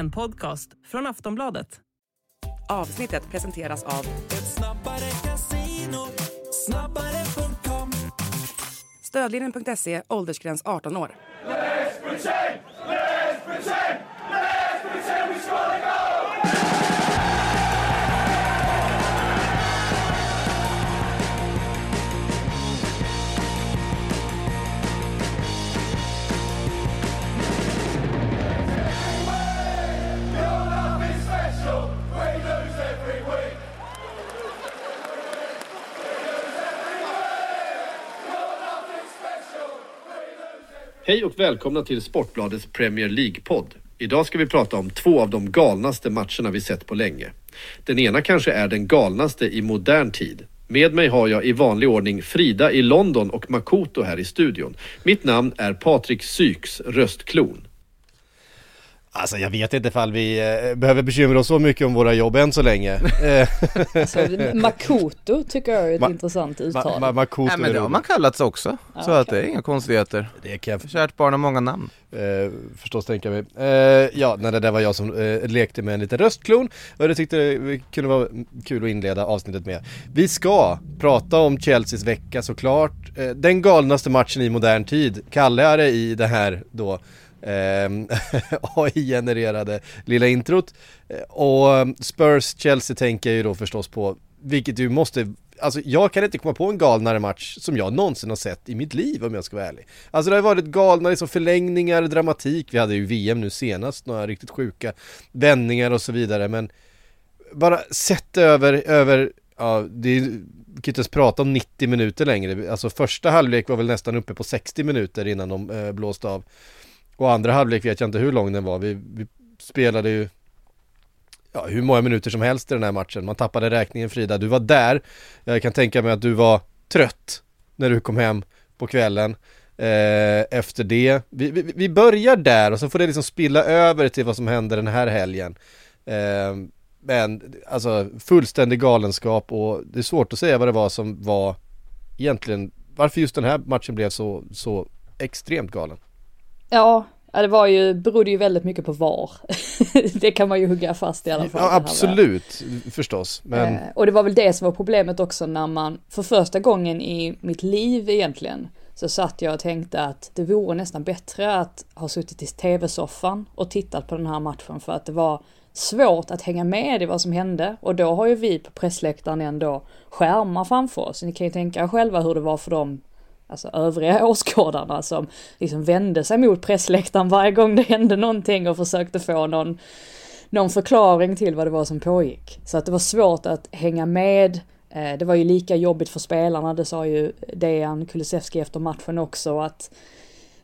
En podcast från Aftonbladet. Avsnittet presenteras av Ett snabbare casino, snabbare.com Stödlinjen.se, åldersgräns 18 år. Hej och välkomna till Sportbladets Premier League-podd. Idag ska vi prata om två av de galnaste matcherna vi sett på länge. Den ena kanske är den galnaste i modern tid. Med mig har jag i vanlig ordning Frida i London och Makoto här i studion. Mitt namn är Patrik Syks röstklon. Alltså jag vet inte ifall vi eh, behöver bekymra oss så mycket om våra jobb än så länge. Eh, Så, Makoto tycker jag är ett Ma- intressant Ma- uttal. Ma- Makoto Nej men det har man kallats också. Ja, så att det är inga konstigheter. Det kan jag Kärt barn har många namn. eh, förstås tänka mig. Eh, ja, nej, det där var jag som eh, lekte med en liten röstklon och det tyckte det kunde vara kul att inleda avsnittet med. Vi ska prata om Chelseas vecka såklart. Eh, den galnaste matchen i modern tid. Kalle är det i det här då Ehm, AI-genererade lilla introt. Eh, och ehm, Spurs-Chelsea tänker jag ju då förstås på, vilket du måste Alltså jag kan inte komma på en galnare match som jag någonsin har sett i mitt liv om jag ska vara ärlig. Alltså det har varit galna liksom förlängningar, dramatik, vi hade ju VM nu senast, några riktigt sjuka vändningar och så vidare men bara sett över, över, ja det är, vi kan inte ens prata om 90 minuter längre, alltså första halvlek var väl nästan uppe på 60 minuter innan de eh, blåste av. Och andra halvlek vet jag inte hur lång den var, vi, vi spelade ju ja, hur många minuter som helst i den här matchen. Man tappade räkningen Frida, du var där. Jag kan tänka mig att du var trött när du kom hem på kvällen. Eh, efter det, vi, vi, vi börjar där och så får det liksom spilla över till vad som händer den här helgen. Eh, men alltså fullständig galenskap och det är svårt att säga vad det var som var egentligen, varför just den här matchen blev så, så extremt galen. Ja, ja, det var ju, berodde ju väldigt mycket på var. det kan man ju hugga fast i alla fall. Ja, absolut, förstås. Men Eh, och det var väl det som var problemet också när man, för första gången i mitt liv egentligen, så satt jag och tänkte att det vore nästan bättre att ha suttit i tv-soffan och tittat på den här matchen för att det var svårt att hänga med i vad som hände och då har ju vi på pressläktaren ändå skärmar framför oss. Ni kan ju tänka er själva hur det var för dem alltså övriga åskådarna som liksom vände sig mot pressläktaren varje gång det hände någonting och försökte få någon någon förklaring till vad det var som pågick. Så att det var svårt att hänga med. Eh, det var ju lika jobbigt för spelarna, det sa ju Dejan Kulusevski efter matchen också, att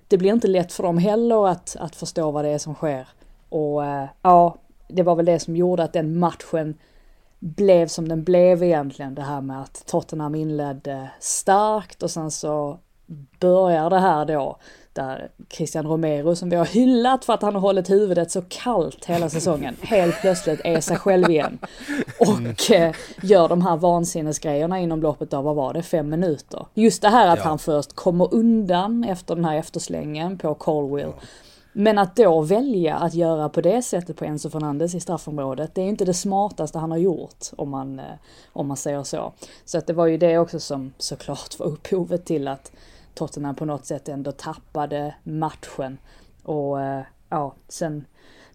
det blir inte lätt för dem heller att, att förstå vad det är som sker. Och eh, ja, det var väl det som gjorde att den matchen blev som den blev egentligen. Det här med att Tottenham inledde starkt och sen så börjar det här då där Christian Romero som vi har hyllat för att han har hållit huvudet så kallt hela säsongen helt plötsligt är sig själv igen. Och eh, gör de här vansinnesgrejerna inom loppet av, vad var det, fem minuter. Just det här att han först kommer undan efter den här efterslängen på Colwill. Men att då välja att göra på det sättet på Enzo Fernandes i straffområdet, det är inte det smartaste han har gjort om man, eh, om man säger så. Så att det var ju det också som såklart var upphovet till att Tottenham på något sätt ändå tappade matchen. Och eh, ja, sen,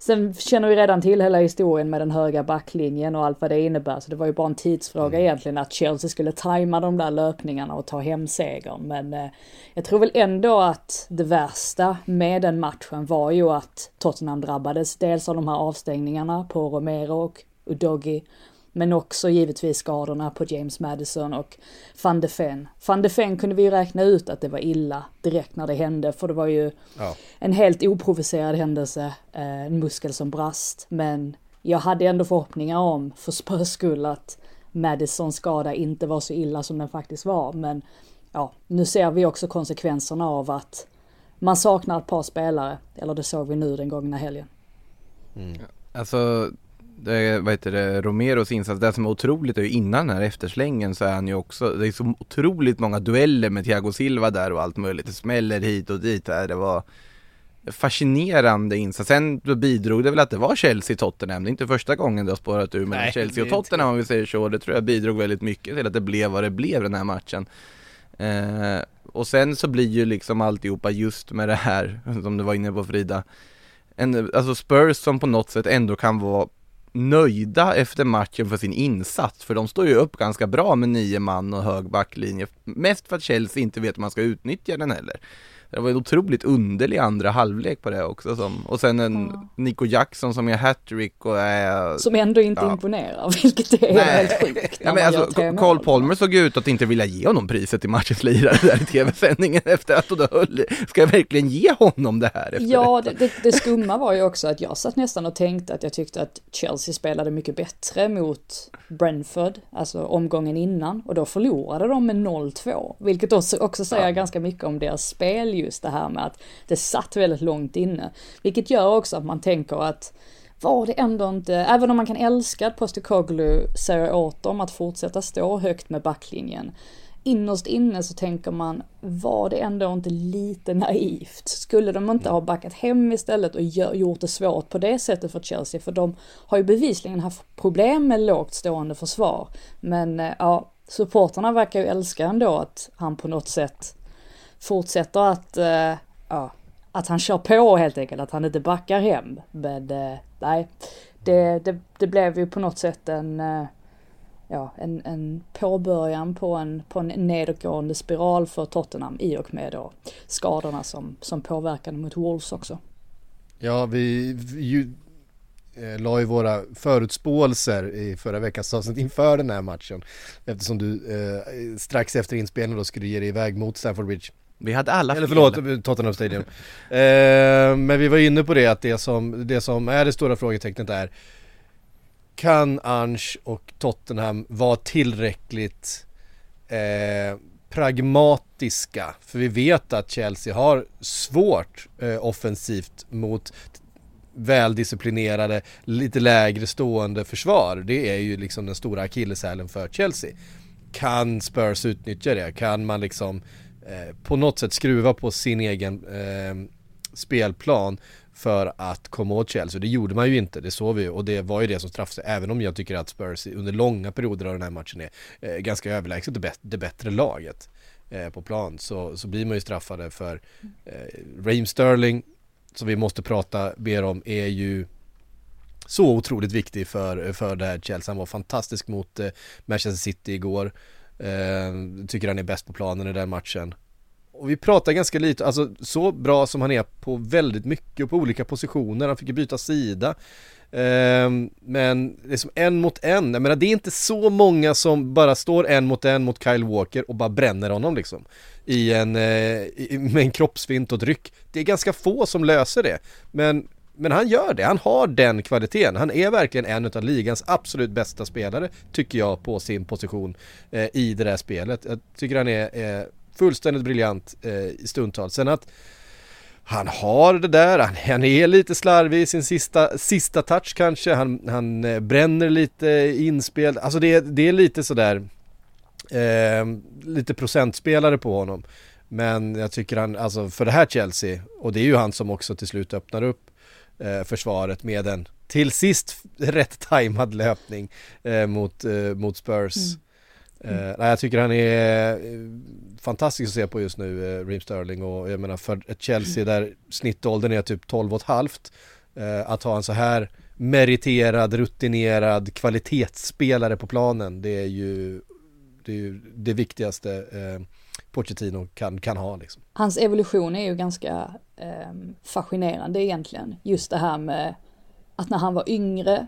sen känner vi redan till hela historien med den höga backlinjen och allt vad det innebär. Så det var ju bara en tidsfråga egentligen att Chelsea skulle tajma de där löpningarna och ta hem segern. Men eh, jag tror väl ändå att det värsta med den matchen var ju att Tottenham drabbades. Dels av de här avstängningarna på Romero och Udogi. Men också givetvis skadorna på James Madison och van de Ven. Van de Ven kunde vi ju räkna ut att det var illa direkt när det hände, för det var ju Ja. en helt oprovocerad händelse, eh, en muskel som brast. Men jag hade ändå förhoppningar om, för Spurs skull, att Madisons skada inte var så illa som den faktiskt var. Men ja, nu ser vi också konsekvenserna av att man saknar ett par spelare, eller det såg vi nu den gångna helgen. Alltså, det, vad heter det, Romeros insats, det som är otroligt är ju innan den här efterslängen så är han ju också, det är så otroligt många dueller med Thiago Silva där och allt möjligt. Det smäller hit och dit här, det var fascinerande insats. Sen bidrog det väl att det var Chelsea-Tottenham. Det är inte första gången det har spårat ur mellan Chelsea och Tottenham om vi säger så. Det tror jag bidrog väldigt mycket till att det blev vad det blev den här matchen. Eh, och sen så blir ju liksom alltihopa just med det här, som du var inne på Frida, en, alltså Spurs som på något sätt ändå kan vara nöjda efter matchen för sin insats, för de står ju upp ganska bra med nio man och hög backlinje, mest för att Chelsea inte vet hur man ska utnyttja den heller. Det var en otroligt underlig andra halvlek på det också som, och sen en Ja. Nico Jackson som gör hattrick och är Som ändå inte Ja. imponerar, vilket är Nej. helt sjukt. Ja, men alltså, Carl. Palmer såg ut att inte vilja ge honom priset till matchens lirare där i tv-sändningen efter att och då höll, ska jag verkligen ge honom det här? Efter Ja, det, det, det skumma var ju också att jag satt nästan och tänkte att jag tyckte att Chelsea spelade mycket bättre mot Brentford, alltså omgången innan, och då förlorade de med 0-2, vilket också, också säger ganska mycket om deras spel just det här med att det satt väldigt långt inne, vilket gör också att man tänker att var det ändå inte, även om man kan älska att Postecoglou säger åt dem att fortsätta stå högt med backlinjen, innerst inne så tänker man, var det ändå inte lite naivt? Skulle de inte ha backat hem istället och gjort det svårt på det sättet för Chelsea? För de har ju bevisligen haft problem med lågt stående försvar. Men eh, ja, supporterna verkar ju älska ändå att han på något sätt fortsätter att, eh, ja, att han kör på helt enkelt, att han inte backar hem. Men eh, nej, det, det, det blev ju på något sätt en, eh, ja, en, en påbörjan på en, på en nedåtgående spiral för Tottenham i och med då skadorna som, som påverkade mot Wolves också. Ja, vi, vi ju, eh, la ju våra förutspåelser i förra veckans avsnitt inför den här matchen. Eftersom du eh, strax efter inspelningen då skulle ge dig iväg mot Stamford Bridge. Vi hade alla Eller fel. förlåt, Tottenham Stadium. eh, men vi var inne på det att det som, det som är det stora frågetecknet är Kan Ange och Tottenham vara tillräckligt eh, pragmatiska? För vi vet att Chelsea har svårt eh, offensivt mot väldisciplinerade, lite lägre stående försvar. Det är ju liksom den stora akilleshälen för Chelsea. Kan Spurs utnyttja det? Kan man liksom eh, på något sätt skruva på sin egen eh, spelplan för att komma åt Chelsea. Det gjorde man ju inte, det såg vi ju och det var ju det som straffade sig. Även om jag tycker att Spurs under långa perioder av den här matchen är eh, ganska överlägset det, det bättre laget eh, på plan så, så blir man ju straffade för eh, Raheem Sterling som vi måste prata mer om är ju så otroligt viktig för, för det här Chelsea. Han var fantastisk mot eh, Manchester City igår. Eh, tycker han är bäst på planen i den matchen. Och vi pratar ganska lite, alltså så bra som han är på väldigt mycket och på olika positioner. Han fick ju byta sida. Eh, men det är som en mot en. Jag menar det är inte så många som bara står en mot en mot Kyle Walker och bara bränner honom liksom. I en, eh, i, med en kroppsfint och ett ryck. Det är ganska få som löser det. Men men han gör det, han har den kvaliteten. Han är verkligen en av ligans absolut bästa spelare, tycker jag, på sin position eh, i det där spelet. Jag tycker han är eh, fullständigt briljant eh, stundtals. Sen att han har det där, han, han är lite slarvig i sin sista, sista touch kanske, han, han eh, bränner lite inspel, alltså det, det är lite sådär eh, lite procentspelare på honom. Men jag tycker han, alltså för det här Chelsea, och det är ju han som också till slut öppnar upp försvaret med en till sist rätt tajmad löpning eh, mot, eh, mot Spurs. Eh, nej, jag tycker han är eh, fantastisk att se på just nu, eh, Raheem Sterling. Och jag menar för ett Chelsea där snittåldern är typ 12 och ett halvt eh, att ha en så här meriterad, rutinerad kvalitetsspelare på planen det är ju det, är ju det viktigaste eh, Pochettino kan, kan ha liksom. Hans evolution är ju ganska eh, fascinerande egentligen. Just det här med att när han var yngre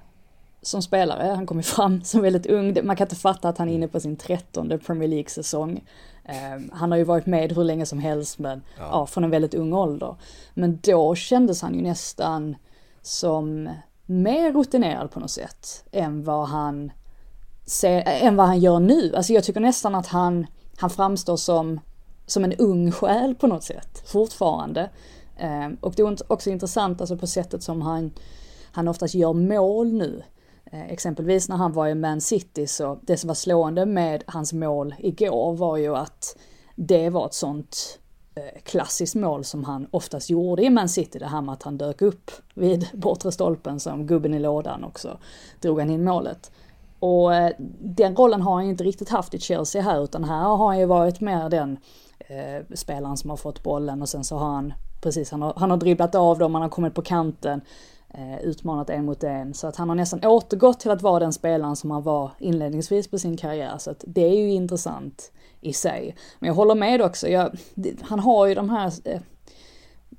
som spelare, han kom ju fram som väldigt ung, man kan inte fatta att han är inne på sin trettonde Premier League-säsong. Eh, han har ju varit med hur länge som helst men ja. ja, från en väldigt ung ålder. Men då kändes han ju nästan som mer rutinerad på något sätt än vad han ser, än vad han gör nu. Alltså jag tycker nästan att han, han framstår som, som en ung själ på något sätt, fortfarande. Eh, och det är också intressant alltså på sättet som han, han oftast gör mål nu. Eh, exempelvis när han var i Man City så det som var slående med hans mål igår var ju att det var ett sånt eh, klassiskt mål som han oftast gjorde i Man City, det här med att han dök upp vid bortre stolpen som gubben i lådan också drog han in målet. Och eh, den rollen har han ju inte riktigt haft i Chelsea här utan här har han ju varit mer den eh, spelaren som har fått bollen och sen så har han precis, han har, han har dribblat av dem, han har kommit på kanten, eh, utmanat en mot en. Så att han har nästan återgått till att vara den spelaren som han var inledningsvis på sin karriär. Så att det är ju intressant i sig. Men jag håller med också, jag, han har ju de här, eh,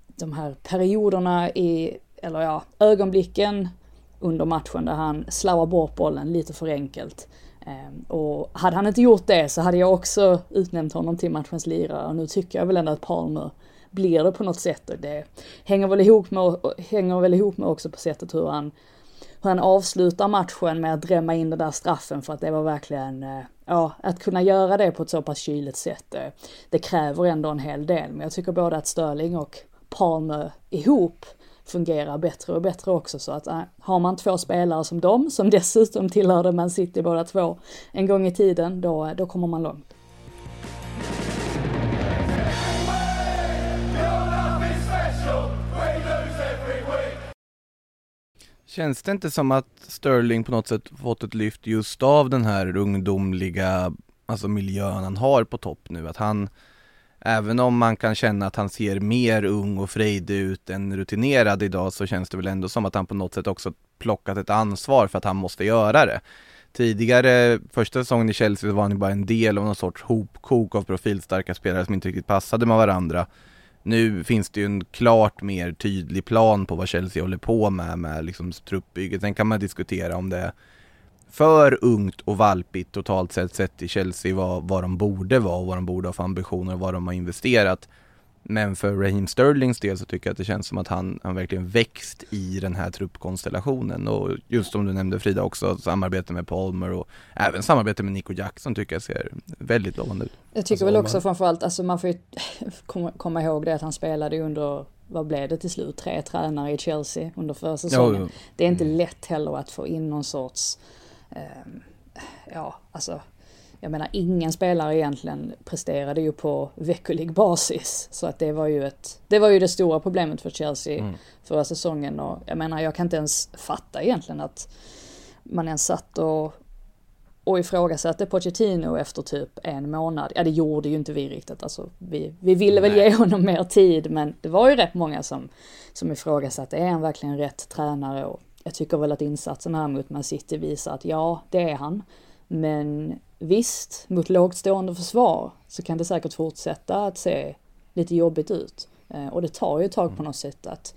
de här perioderna i, eller ja, ögonblicken under matchen där han slarvar bort bollen lite för enkelt. Ehm, och hade han inte gjort det så hade jag också utnämnt honom till matchens lirare. Och nu tycker jag väl ändå att Palmer blir det på något sätt. Och det hänger väl ihop med, och hänger väl ihop med också på sättet hur han, hur han avslutar matchen med att drämma in den där straffen för att det var verkligen, eh, ja, att kunna göra det på ett så pass kyligt sätt. Eh, det kräver ändå en hel del. Men jag tycker både att Sterling och Palmer ihop fungerar bättre och bättre också. Så att äh, har man två spelare som dem, som dessutom tillhörde Man City båda två en gång i tiden, då, eh, då kommer man långt. Känns det inte som att Sterling på något sätt fått ett lyft just av den här ungdomliga alltså miljön han har på topp nu? Att han, även om man kan känna att han ser mer ung och frejdig ut än rutinerad idag så känns det väl ändå som att han på något sätt också plockat ett ansvar för att han måste göra det. Tidigare, första säsongen i Chelsea så var han ju bara en del av någon sorts hopkok av profilstarka spelare som inte riktigt passade med varandra. Nu finns det ju en klart mer tydlig plan på vad Chelsea håller på med, med liksom truppbygget. Sen kan man diskutera om det är för ungt och valpigt totalt sett sett i Chelsea vad, vad de borde vara och vad de borde ha för ambitioner och vad de har investerat. Men för Raheem Sterlings del så tycker jag att det känns som att han, han verkligen växt i den här truppkonstellationen och just som du nämnde Frida också, samarbete med Palmer och även samarbete med Nico Jackson tycker jag ser väldigt lovande ut. Jag tycker Alltså, väl också man- framförallt, alltså man får ju komma, komma ihåg det att han spelade under, vad blev det till slut, tre tränare i Chelsea under förra säsongen. jo. Det är inte lätt heller att få in någon sorts, ja alltså, jag menar ingen spelare egentligen presterade ju på veckolig basis. Så att det var ju ett, det var ju det stora problemet för Chelsea Mm. förra säsongen och jag menar jag kan inte ens fatta egentligen att man ens satt och och ifrågasatte Pochettino efter typ en månad. Ja, det gjorde ju inte vi riktigt. Alltså, vi, vi ville väl ge honom mer tid, men det var ju rätt många som, som ifrågasatte, är han verkligen rätt tränare? Och jag tycker väl att insatsen här mot Man City visar att ja, det är han. Men visst, mot lågt stående försvar så kan det säkert fortsätta att se lite jobbigt ut. Eh, Och det tar ju ett tag på något sätt att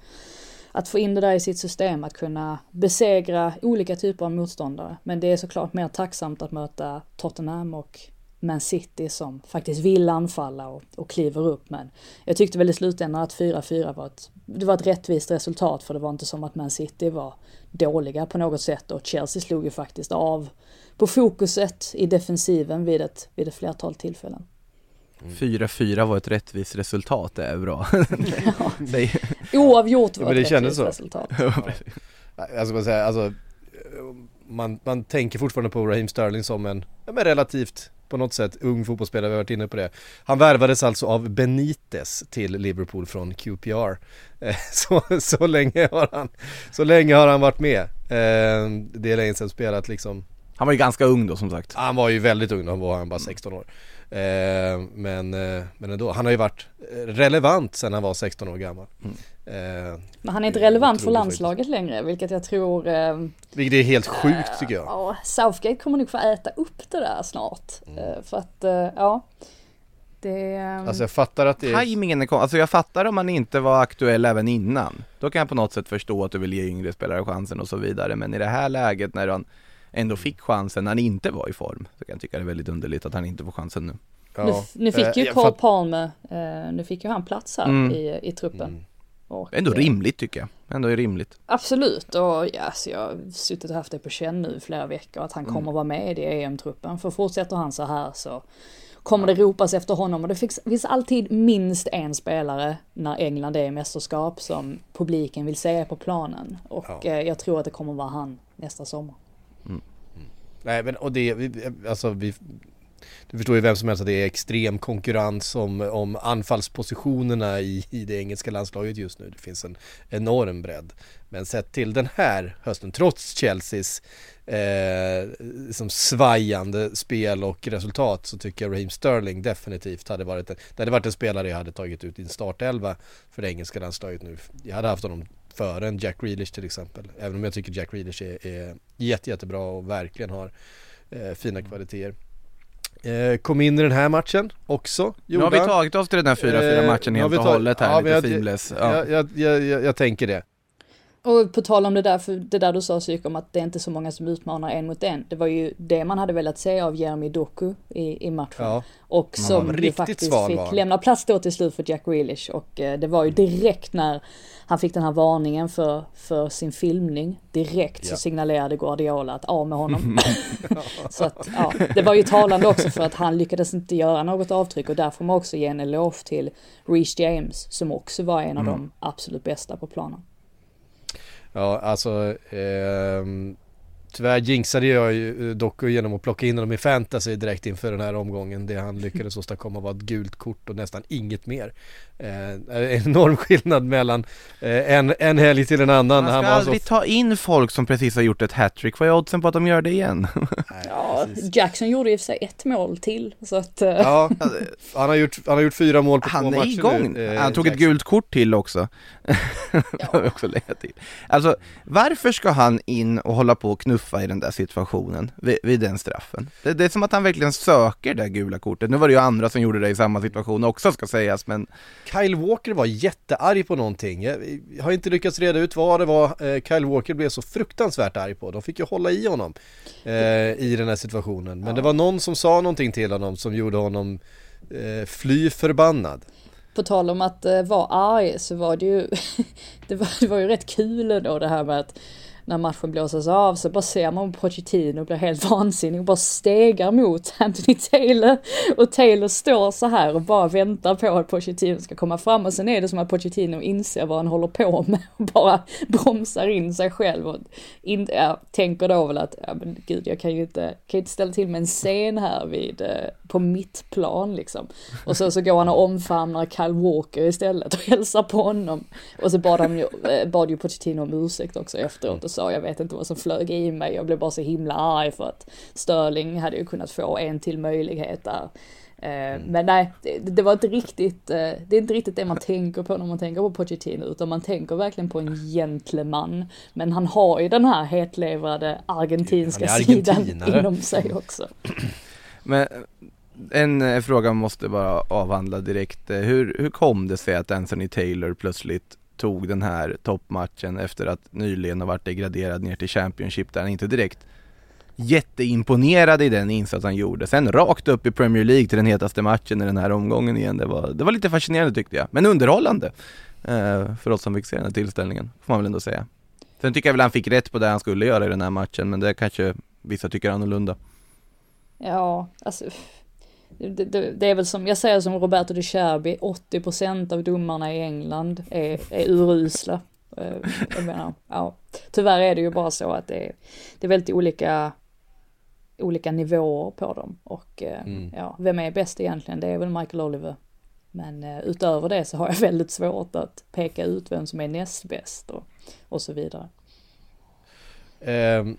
att få in det där i sitt system, att kunna besegra olika typer av motståndare. Men det är såklart mer tacksamt att möta Tottenham och Man City som faktiskt vill anfalla och, och kliver upp. Men jag tyckte väl i slutändan att 4-4 var ett, det var ett rättvist resultat för det var inte som att Man City var dåliga på något sätt och Chelsea slog ju faktiskt av på fokuset i defensiven vid ett, vid ett flertal tillfällen. 4-4 var ett rättvist resultat, det är bra. Nej. Oavgjort Ja, var men det ett rättvist så. resultat. Alltså, man säga, alltså man, man tänker fortfarande på Raheem Sterling som en, ja, men relativt på något sätt ung fotbollsspelare, vi har varit inne på det. Han värvades alltså av Benitez till Liverpool från QPR. Eh, Så, så länge har han, så länge har han varit med. Eh, Det är länge sedan spelat liksom Han var ju ganska ung då som sagt. Han var ju väldigt ung, då var han bara 16 år. Eh, men, men ändå, han har ju varit relevant sedan han var 16 år gammal. Eh, Men han är inte relevant för landslaget längre, vilket jag tror eh, vilket är helt sjukt tycker jag. Ja, Southgate kommer nog få äta upp det där snart. Eh, För att, eh, ja. Det... ehm, Alltså jag fattar att det är... Timingen är kon- alltså jag fattar om man inte var aktuell även innan. Då kan jag på något sätt förstå att du vill ge yngre spelare chansen och så vidare. Men i det här läget när han ändå fick chansen när han inte var i form, så kan jag tycka det är väldigt underligt att han inte får chansen nu. nu, Ja. nu fick ju Eh, Carl eh, nu fick ju han plats här Mm. i, i truppen. Mm. Och, Ändå eh, rimligt tycker jag. Ändå är rimligt. Absolut, och ja, så jag har suttit och haft det på känn nu i flera veckor att han Mm. kommer vara med i EM-truppen. För fortsätter han så här så kommer det ropas efter honom och det finns, finns alltid minst en spelare när England är i mästerskap som publiken vill se på planen. Och Ja. eh, jag tror att det kommer vara han nästa sommar. Nej men och det, alltså vi du förstår ju vem som helst att det är extrem konkurrens om, om anfallspositionerna i, i det engelska landslaget just nu. Det finns en enorm bredd. Men sett till den här hösten, trots Chelseas eh, liksom svajande spel och resultat så tycker jag Raheem Sterling definitivt hade varit en, det hade varit en spelare jag hade tagit ut i en startelva för det engelska landslaget nu. Jag hade haft honom före en Jack Grealish till exempel. Även om jag tycker Jack Grealish är, är jätte, jättebra och verkligen har eh, fina kvaliteter. Eh, kom in i den här matchen också, Nu har vi tagit oss till den här 4-4 Eh, matchen helt och hållet här, ja, lite jag- seamless. Ja. Jag, jag, jag, jag, tänker det. Och på tal om det där, för det där du sa Psyk om att det är inte så många som utmanar en mot en. Det var ju det man hade velat se av Jeremy Doku i, i matchen. Ja. Och som ju faktiskt fick lämna plats då till slut för Jack Grealish. Och eh, det var ju direkt när han fick den här varningen för, för sin filmning. Direkt så signalerade Guardiola att av med honom. så att ja, det var ju talande också för att han lyckades inte göra något avtryck och där får man också ge en eloge till Reece James som också var en av de absolut bästa på planen. Ja, alltså ehm, Tyvärr jinxade jag ju eh, Doku genom att plocka in honom i fantasy direkt inför den här omgången. Det han lyckades åstadkomma var ett gult kort och nästan inget mer. Eh, en enorm skillnad mellan eh, en, en helg till en annan. Man Han ska var aldrig så... ta in folk som precis har gjort ett hattrick, vad är oddsen på att de gör det igen? Nej, Ja, precis. Jackson gjorde i och för sig ett mål till. Så att, eh, ja, han har, gjort, han har gjort fyra mål på två Han matcher är igång! nu, eh, han tog ett Jackson. gult kort till också. Det har vi också lägga till. Alltså, varför ska han in och hålla på och knuffa i den där situationen, vid, vid den straffen? Det, det är som att han verkligen söker det gula kortet. Nu var det ju andra som gjorde det i samma situation också ska sägas, men Kyle Walker var jättearg på någonting. Jag har inte lyckats reda ut vad det var eh, Kyle Walker blev så fruktansvärt arg på. De fick ju hålla i honom eh, i den här situationen. Men det var någon som sa någonting till honom som gjorde honom eh, fly förbannad. På tal om att eh, vara arg så var det ju, det var, det var ju rätt kul då det här med att när matchen blåses av så bara ser man Pochettino blir helt vansinnig och bara stegar mot Anthony Taylor. Och Taylor står så här och bara väntar på att Pochettino ska komma fram och sen är det som att Pochettino inser vad han håller på med och bara bromsar in sig själv och in, ja, tänker då väl att, ja men gud jag kan ju inte, kan ju inte ställa till med en scen här vid, eh, på mitt plan liksom. Och så, så går han och omfamnar Kyle Walker istället och hälsar på honom. Och så bad, han ju, eh, bad ju Pochettino om ursäkt också efteråt och sa jag vet inte vad som flög i mig, jag blev bara så himla arg för att Sterling hade ju kunnat få en till möjlighet där. Eh, Men nej, det, det var inte riktigt, eh, det är inte riktigt det man tänker på när man tänker på Pochettino, utan man tänker verkligen på en gentleman. Men han har ju den här hetlevrade argentinska sidan inom sig också. Men en eh, fråga måste bara avhandla direkt. Hur, hur kom det sig att Anthony Taylor plötsligt tog den här toppmatchen efter att nyligen ha varit degraderad ner till Championship där han inte direkt jätteimponerad i den insats han gjorde. Sen rakt upp i Premier League till den hetaste matchen i den här omgången igen. Det var, det var lite fascinerande tyckte jag, men underhållande. Eh, för oss som fick se den här tillställningen, får man väl ändå säga. Sen tycker jag väl han fick rätt på det han skulle göra i den här matchen, men det kanske vissa tycker annorlunda. Ja, alltså. Det, det, det är väl som, jag säger som Roberto de Cherbi, 80% av domarna i England är, är urusla. Eh, Jag menar, ja. Tyvärr är det ju bara så att det är, det är väldigt olika, olika nivåer på dem. Och eh, Mm. ja, vem är bäst egentligen? Det är väl Michael Oliver. Men eh, utöver det så har jag väldigt svårt att peka ut vem som är näst bäst och, och så vidare. Ehm,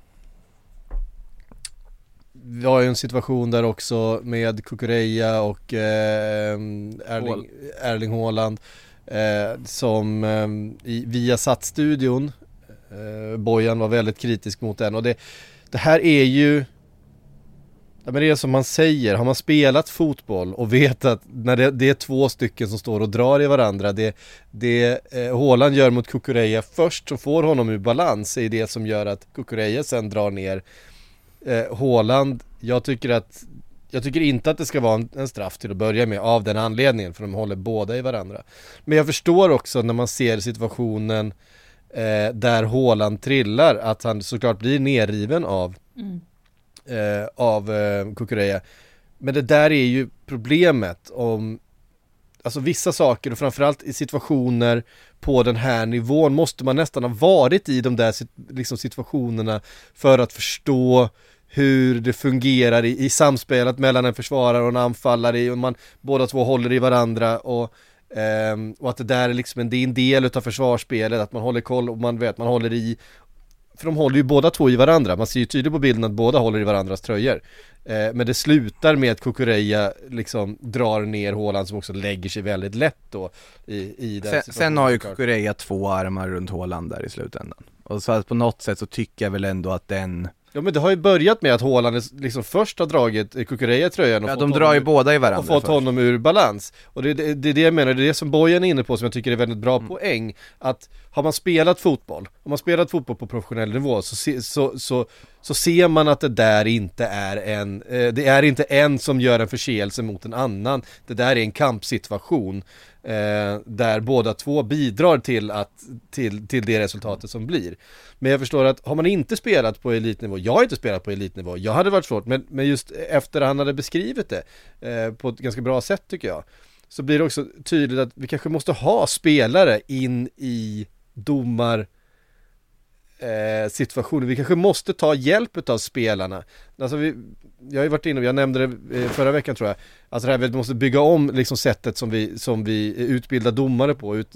vi har ju en situation där också med Kukureya och ehm, Erling, Erling Haaland eh, som ehm, i Viasat-studion, eh, Bojan var väldigt kritisk mot den. Och det, det här är ju Ja men det är som man säger, har man spelat fotboll och vet att när det, det är två stycken som står och drar i varandra Det, det eh, Haaland gör mot Kukureya först som får honom ur balans är det som gör att Kukureya sen drar ner eh, Haaland, jag tycker att jag tycker inte att det ska vara en, en straff till att börja med av den anledningen för de håller båda i varandra. Men jag förstår också när man ser situationen eh, där Haaland trillar att han såklart blir nerriven av Mm. eh, av eh, Kukureya. Men det där är ju problemet om Alltså vissa saker och framförallt i situationer på den här nivån måste man nästan ha varit i de där liksom situationerna för att förstå hur det fungerar i, i samspelet mellan en försvarare och en anfallare och man båda två håller i varandra och ehm, och att det där är liksom en, det är en del utav försvarsspelet, att man håller koll och man vet, man håller i för de håller ju båda två i varandra, man ser ju tydligt på bilden att båda håller i varandras tröjor eh, Men det slutar med att Kukureya liksom drar ner Haaland som också lägger sig väldigt lätt då i, i den Sen, sen har ju. Kukureya två armar runt Haaland där i slutändan. Och så att på något sätt så tycker jag väl ändå att den, Ja men det har ju börjat med att Haaland är- liksom först har dragit Kukureya tröjan och ja de drar ju ur- båda i och varandra fått först. honom ur balans. Och det, det, det är det jag menar, det är det som Bojan är inne på som jag tycker är väldigt bra Mm. poäng. Att har man spelat fotboll, har man spelat fotboll på professionell nivå så, se, så, så, så ser man att det där inte är en, eh, det är inte en som gör en förseelse mot en annan. Det där är en kampsituation. Eh, där båda två bidrar till, att, till, till det resultatet som blir. Men jag förstår att har man inte spelat på elitnivå, jag har inte spelat på elitnivå, jag hade varit svårt, men, men just efter han hade beskrivit det eh, på ett ganska bra sätt tycker jag, så blir det också tydligt att vi kanske måste ha spelare in i domar eh, situationer. Vi kanske måste ta hjälp av spelarna. Alltså vi, jag har ju varit inne, jag nämnde det eh, förra veckan tror jag, alltså det här vi måste bygga om liksom sättet som vi, som vi utbildar domare på. Ut,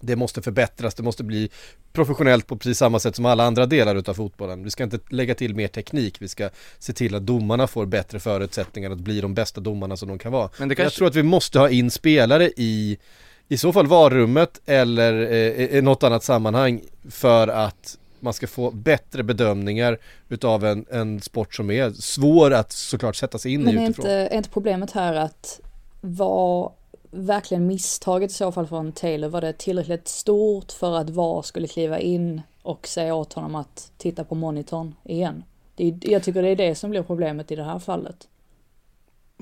det måste förbättras, det måste bli professionellt på precis samma sätt som alla andra delar utav fotbollen. Vi ska inte lägga till mer teknik, vi ska se till att domarna får bättre förutsättningar att bli de bästa domarna som de kan vara. Men det Jag kanske, tror att vi måste ha in spelare i i så fall varummet eller eh, i något annat sammanhang för att man ska få bättre bedömningar utav en, en sport som är svår att såklart sätta sig in Men i utifrån. inte, är inte problemet här att var verkligen misstaget i så fall från Taylor, var det tillräckligt stort för att VAR skulle kliva in och säga åt honom att titta på monitorn igen? Det jag tycker det är det som blir problemet i det här fallet.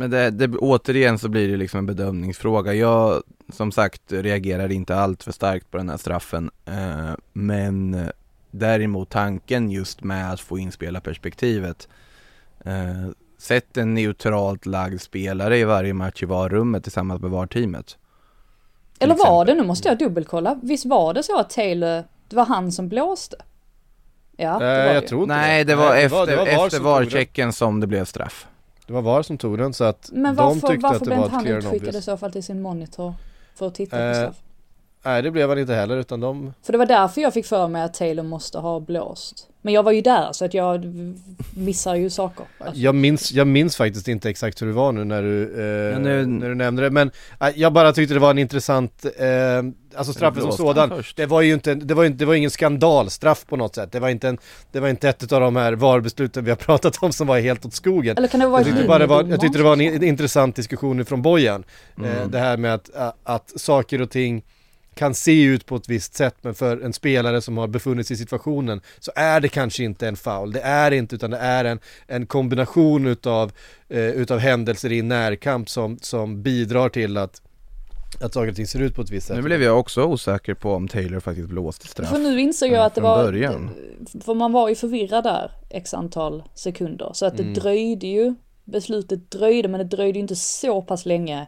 Men det, det, återigen så blir det liksom en bedömningsfråga. Jag, som sagt, reagerar inte allt för starkt på den här straffen. Eh, men eh, däremot tanken just med att få in spelarperspektivet. Eh, sätt en neutralt lagd spelare i varje match i varummet tillsammans med VAR-teamet. Eller var exempel. det, nu måste jag dubbelkolla, visst var det så att Taylor, det var han som blåste? Ja, det Nej, var det jag ju. tror inte Nej, det var Nej, efter, det var VAR efter. VAR-checken som det blev straff. Det var VAR som tog den så att Men de varför, tyckte varför att det var ett han clear and utskickad i obvious. så fall till sin monitor? För att titta på Eh, straff? Nej det blev han inte heller utan de För det var därför jag fick för mig att Taylor måste ha blåst. Men jag var ju där så att jag missar ju saker. Alltså, Jag minns, jag minns faktiskt inte exakt hur det var nu när du, eh, nu- när du nämnde det men eh, jag bara tyckte det var en intressant, eh, alltså straffen som sådan? Det var ju inte, det var inte, det var ingen skandalstraff på något sätt Det var inte en, det var inte ett av de här VAR-besluten vi har pratat om som var helt åt skogen Eller kan det ha jag tyckte, bara det var, jag tyckte det var en intressant diskussion från Bojan eh, Mm. Det här med att, att, att saker och ting kan se ut på ett visst sätt men för en spelare som har befunnit sig i situationen så är det kanske inte en foul. Det är inte utan det är en, en kombination utav, eh, utav händelser i närkamp som, som bidrar till att, att saker och ting ser ut på ett visst sätt. Nu blev jag också osäker på om Taylor faktiskt blåste straff. För nu insåg jag att det från var, början. för man var ju förvirrad där x antal sekunder. Så att det Mm. dröjde ju, beslutet dröjde men det dröjde ju inte så pass länge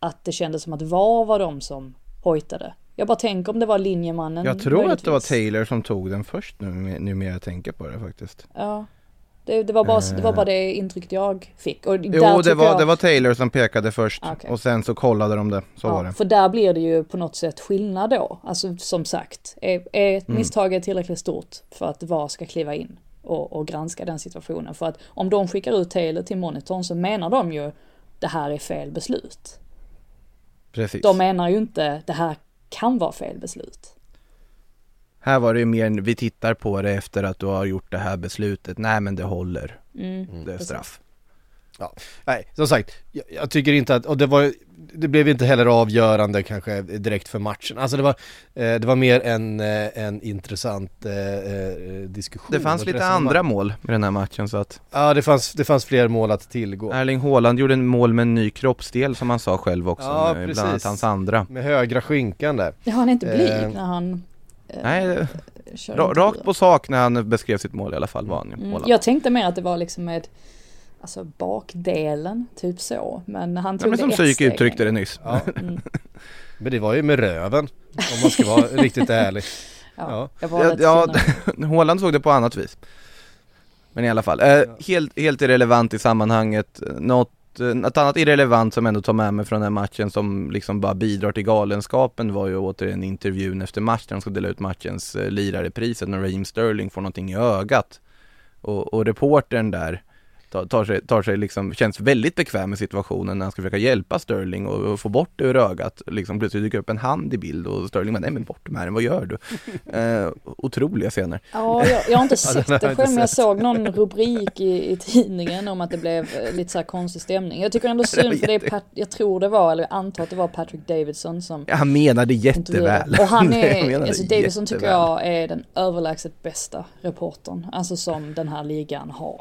att det kändes som att VAR var de som hojtade. Jag bara tänker om det var linjemannen Jag tror att det var möjligtvis. Taylor som tog den först nu, nu mer jag tänker på det faktiskt. Ja. Det, det, var bara, det var Eh. bara det intrycket jag fick. Och Jo, det var, jag, det var Taylor som pekade först Ah, okej. och sen så kollade de det, så var det. För där blir det ju på något sätt skillnad då. Alltså som sagt, är, är Mm. misstag tillräckligt stort för att VAR ska kliva in och, och granska den situationen. För att om de skickar ut Taylor till monitorn så menar de ju det här är fel beslut. Precis. De menar ju inte det här kan vara fel beslut. Här var det ju mer, vi tittar på det efter att du har gjort det här beslutet. Nej men det håller, Mm. det är straff. Nej, som sagt, jag, jag tycker inte att, och det var det blev inte heller avgörande kanske direkt för matchen. Alltså det var, eh, det var mer en, eh, en intressant eh, diskussion. Det fanns ett lite andra mål i den här matchen så att Ja, det fanns, det fanns fler mål att tillgå. Erling Haaland gjorde en mål med en ny kroppsdel som han sa själv också, Ja, med precis. bland annat hans andra. Med högra skinkan där. Ja, han är inte blyg Eh, när han eh, Nej, rakt på sak när han beskrev sitt mål i alla fall var han ju, Mm. Jag tänkte mer att det var liksom med Alltså bakdelen, typ så. Men han Ja, tog men som Psyk uttryckte det nyss. Ja. Mm. Men det var ju med röven, om man ska vara riktigt ärlig. Ja, Ja. jag Ja, ja. Haaland såg det på annat vis. Men i alla fall, eh, helt, helt irrelevant i sammanhanget. Något, eh, något annat irrelevant som ändå tar med mig från den här matchen som liksom bara bidrar till galenskapen var ju återigen intervjun efter matchen. De ska dela ut matchens eh, lirarepriset när Raheem Sterling får någonting i ögat. Och, och reportern där tar, sig, tar sig liksom, känns väldigt bekväm med situationen när han ska försöka hjälpa Sterling och, och få bort det ur ögat. Liksom plötsligt dyker upp en hand i bild och Sterling bara, nej men bort med den, vad gör du? Eh, otroliga scener. Ja, jag, jag har inte sett det själv men jag såg någon rubrik i, i tidningen om att det blev eh, lite så här konstig stämning. Jag tycker ändå synd för det är Pat, jag tror det var, eller jag antar att det var Patrick Davidson som Ja, han menade jätteväl. Och han är, alltså Davidson tycker jätteväl. jag är den överlägset bästa reportern, alltså som den här ligan har.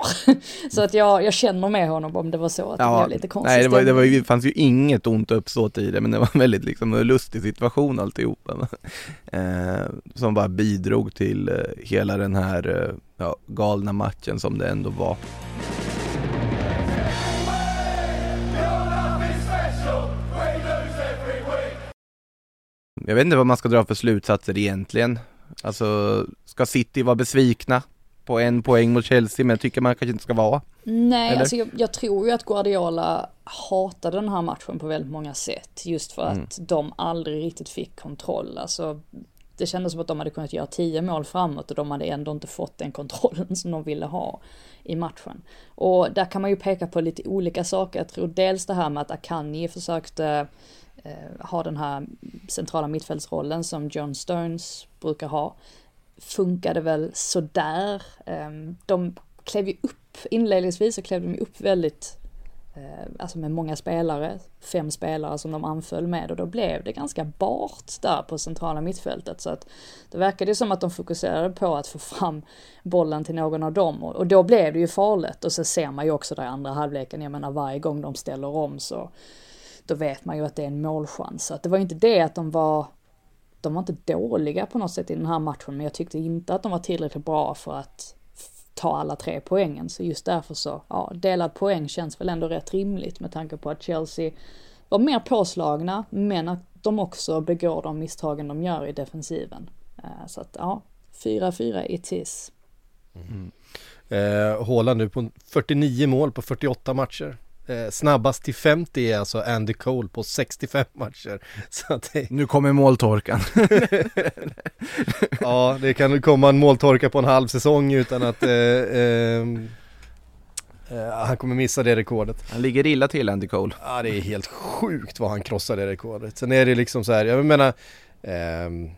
så att jag, jag känner med honom om det var så att det blev lite konstig nej det, var, det, var, ju- det fanns ju inget ont uppsåt i det men det var en väldigt liksom lustig situation alltihopa. eh, som bara bidrog till eh, hela den här eh, ja, galna matchen som det ändå var. Jag vet inte vad man ska dra för slutsatser egentligen. Alltså, ska City vara besvikna på en poäng mot Chelsea, men jag tycker man kanske inte ska vara. Nej, Eller? alltså jag, jag tror ju att Guardiola hatade den här matchen på väldigt många sätt. Just för Mm. att de aldrig riktigt fick kontroll. Alltså, det kändes som att de hade kunnat göra tio mål framåt och de hade ändå inte fått den kontrollen som de ville ha i matchen. Och där kan man ju peka på lite olika saker. Jag tror dels det här med att Akanji försökte eh, ha den här centrala mittfältsrollen som John Stones brukar ha. Funkade väl sådär. Ehm, de klev ju upp, inledningsvis så klev de ju upp väldigt, eh, alltså med många spelare, fem spelare som de anföll med och då blev det ganska bart där på centrala mittfältet så att det verkade ju som att de fokuserade på att få fram bollen till någon av dem och, och då blev det ju farligt och så ser man ju också där i andra halvleken, jag menar varje gång de ställer om så då vet man ju att det är en målchans. Så att det var ju inte det att de var de var inte dåliga på något sätt i den här matchen, men jag tyckte inte att de var tillräckligt bra för att ta alla tre poängen. Så just därför så, ja, delad poäng känns väl ändå rätt rimligt med tanke på att Chelsea var mer påslagna, men att de också begår de misstagen de gör i defensiven. Eh, så att ja, 4-4 it is. Eh, Haaland nu på 49 mål på 48 matcher. Eh, snabbast till 50 är alltså Andy Cole på 65 matcher. Så att det, Nu kommer måltorkan. ja, det kan komma en måltorka på en halv säsong utan att eh, ehm, eh, han kommer missa det rekordet. Han ligger illa till Andy Cole. Ja det är helt sjukt vad han krossar det rekordet. Sen är det liksom så här, jag menar ehm,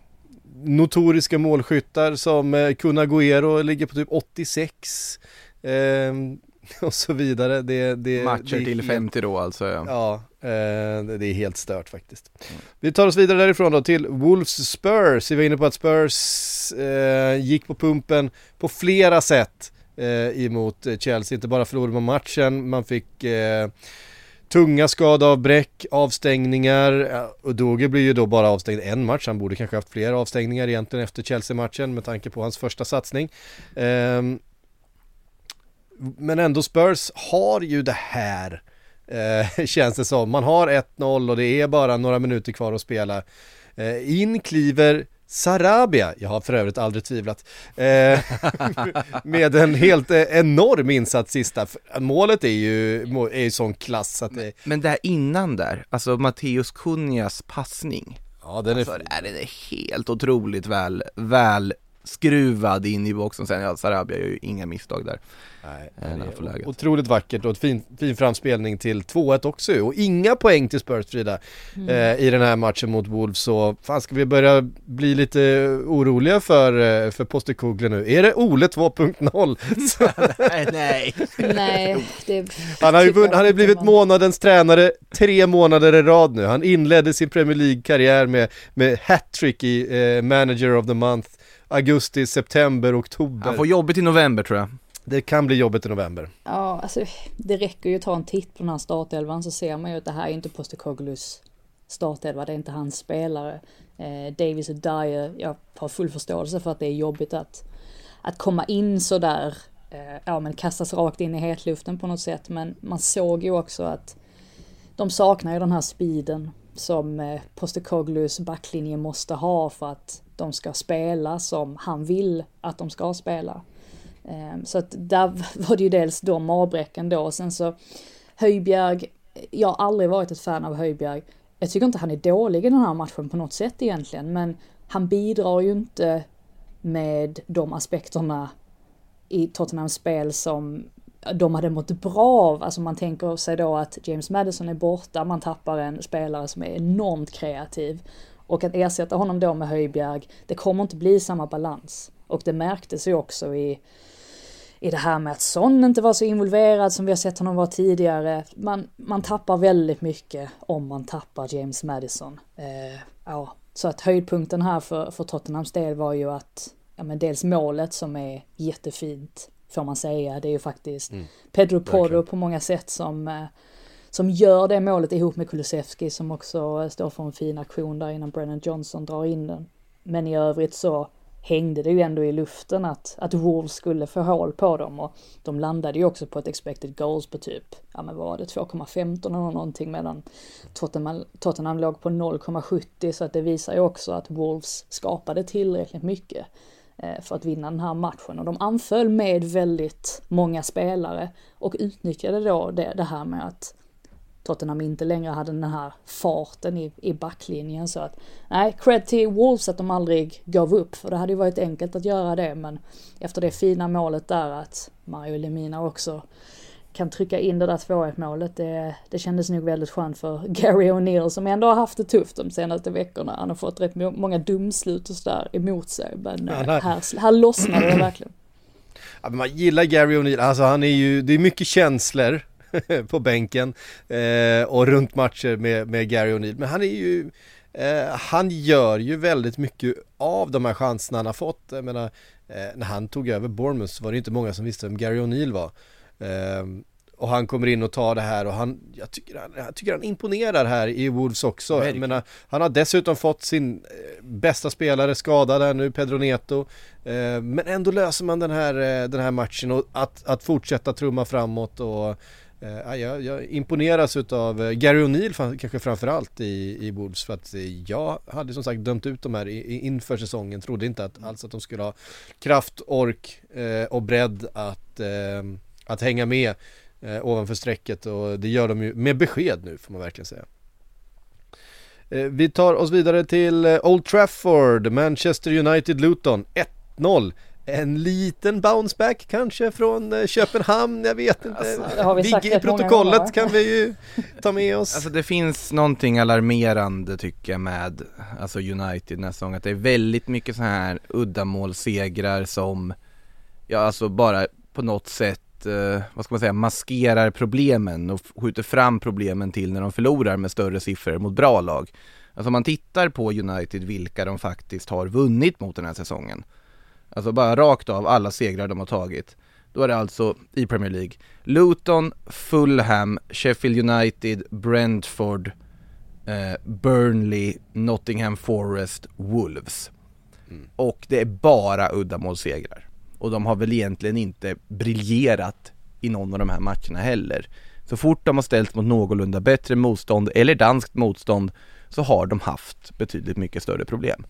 Notoriska målskyttar som eh, Kun Agüero ligger på typ 86 ehm, Och så vidare det, det, Matcher det till helt- 50 då alltså. Ja. Ja, eh, det är helt stört faktiskt. Vi tar oss vidare därifrån då till Wolves Spurs. Vi var inne på att Spurs eh, gick på pumpen på flera sätt eh, emot eh, Chelsea. Inte bara förlorade man matchen, man fick eh, tunga skadavbräck, avstängningar. Ja, Och Doge blir ju då bara avstängd en match. Han borde kanske haft fler avstängningar egentligen efter Chelsea-matchen med tanke på hans första satsning. Ehm, men ändå Spurs har ju det här eh, känns det som. Man har 1-0 och det är bara några minuter kvar att spela. Eh, in kliver Sarabia, jag har för övrigt aldrig tvivlat, eh, med en helt eh, enorm insats sista. Målet är ju, är ju sån klass att det, Men där innan där, alltså Matteus Kunjas passning. ja den är, Alltså är den är helt otroligt väl, väl skruvad in i boxen. Sen, ja, Sarabia gör ju inga misstag där. nej, Eh, får läget. otroligt vackert och ett fin, fin framspelning till 2-1 också och inga poäng till Spurs Frida eh, i den här matchen mot Wolves så fan ska vi börja bli lite oroliga för, eh, för Postecoglou nu? Är det Ole 2.0? Så- nej, nej. Nej, det Han har ju tycker vunn, jag han har inte blivit månadens tränare tre månader i rad nu. Han inledde sin Premier League-karriär med, med hattrick i eh, Manager of the Month. Augusti, september, oktober. Han får jobbigt i november tror jag. Det kan bli jobbigt i november. Ja, alltså det räcker ju att ta en titt på den här startelvan så ser man ju att det här är inte Postecoglou's startelva, det är inte hans spelare. Eh, Davis och Dyer, jag har full förståelse för att det är jobbigt att, att komma in sådär, eh, ja men kastas rakt in i hetluften på något sätt, men man såg ju också att de saknar ju den här speeden som eh, Postecoglou's backlinje måste ha för att de ska spela som han vill att de ska spela. Ehm, så att där var det ju dels de avbräcken då och sen så Höjbjerg, jag har aldrig varit ett fan av Höjbjerg. Jag tycker inte han är dålig i den här matchen på något sätt egentligen, men han bidrar ju inte med de aspekterna i Tottenhams spel som de hade mått bra av. Alltså man tänker sig då att James Madison är borta, man tappar en spelare som är enormt kreativ. Och att ersätta honom då med Höjbjerg, det kommer inte bli samma balans. Och det märktes ju också i, i det här med att Son inte var så involverad som vi har sett honom vara tidigare. Man, man tappar väldigt mycket om man tappar James Madison. Eh, ja, så att höjdpunkten här för, för Tottenhams del var ju att, ja men dels målet som är jättefint, får man säga. Det är ju faktiskt mm, Pedro Porro på många sätt som, eh, som gör det målet ihop med Kulusevski som också står för en fin aktion där innan Brennan Johnson drar in den. Men i övrigt så hängde det ju ändå i luften att, att Wolves skulle få hål på dem. Och de landade ju också på ett expected goals på typ, ja men vad var det, 2,15 eller någonting medan Tottenham, Tottenham låg på 0,70 så att det visar ju också att Wolves skapade tillräckligt mycket eh, för att vinna den här matchen. Och de anföll med väldigt många spelare och utnyttjade då det, det här med att Tottenham inte längre hade den här farten i, i backlinjen så att nej, cred till Wolves att de aldrig gav upp för det hade ju varit enkelt att göra det men efter det fina målet där att Mario Lemina också kan trycka in det där 2-1 målet. Det, det kändes nog väldigt skönt för Gary O'Neill som ändå har haft det tufft de senaste veckorna. Han har fått rätt många dumslut och sådär emot sig. Men ja, eh, här, här lossnade det verkligen. Ja, men man gillar Gary O'Neill, alltså han är ju, det är mycket känslor på bänken eh, och runt matcher med, med Gary O'Neill. Men han är ju, eh, han gör ju väldigt mycket av de här chanserna han har fått. Jag menar, eh, när han tog över Bournemouth så var det inte många som visste vem Gary O'Neill var. Ehm, och han kommer in och tar det här och han, jag tycker han, jag tycker han imponerar här i Wolves också. Jag menar, han har dessutom fått sin eh, bästa spelare skadad här nu, Pedro Neto. Eh, men ändå löser man den här, eh, den här matchen och att, att fortsätta trumma framåt och Eh, jag, jag imponeras utav eh, Gary O'Neill kanske framförallt i, i Wolves för att eh, jag hade som sagt dömt ut de här i, i, inför säsongen, trodde inte att, alls att de skulle ha kraft, ork och bredd att, att hänga med ovanför strecket. Och det gör de ju med besked nu får man verkligen säga. Vi tar oss vidare till Old Trafford, Manchester United Luton 1-0 en liten bounceback kanske från eh, Köpenhamn, jag vet inte. Alltså, Vigge i protokollet kan vi ju ta med oss. Alltså det finns någonting alarmerande tycker jag med alltså United nästa gång, att det är väldigt mycket så här uddamålssegrar som, ja alltså bara på något sätt eh, vad ska man säga, maskerar problemen och skjuter fram problemen till när de förlorar med större siffror mot bra lag. Alltså om man tittar på United, vilka de faktiskt har vunnit mot den här säsongen Alltså bara rakt av alla segrar de har tagit. Då är det alltså i Premier League Luton, Fulham, Sheffield United, Brentford, eh, Burnley, Nottingham Forest, Wolves. Mm. Och det är bara uddamålssegrar. Och de har väl egentligen inte briljerat i någon av de här matcherna heller. Så fort de har ställts mot någorlunda bättre motstånd eller danskt motstånd så har de haft betydligt mycket större problem.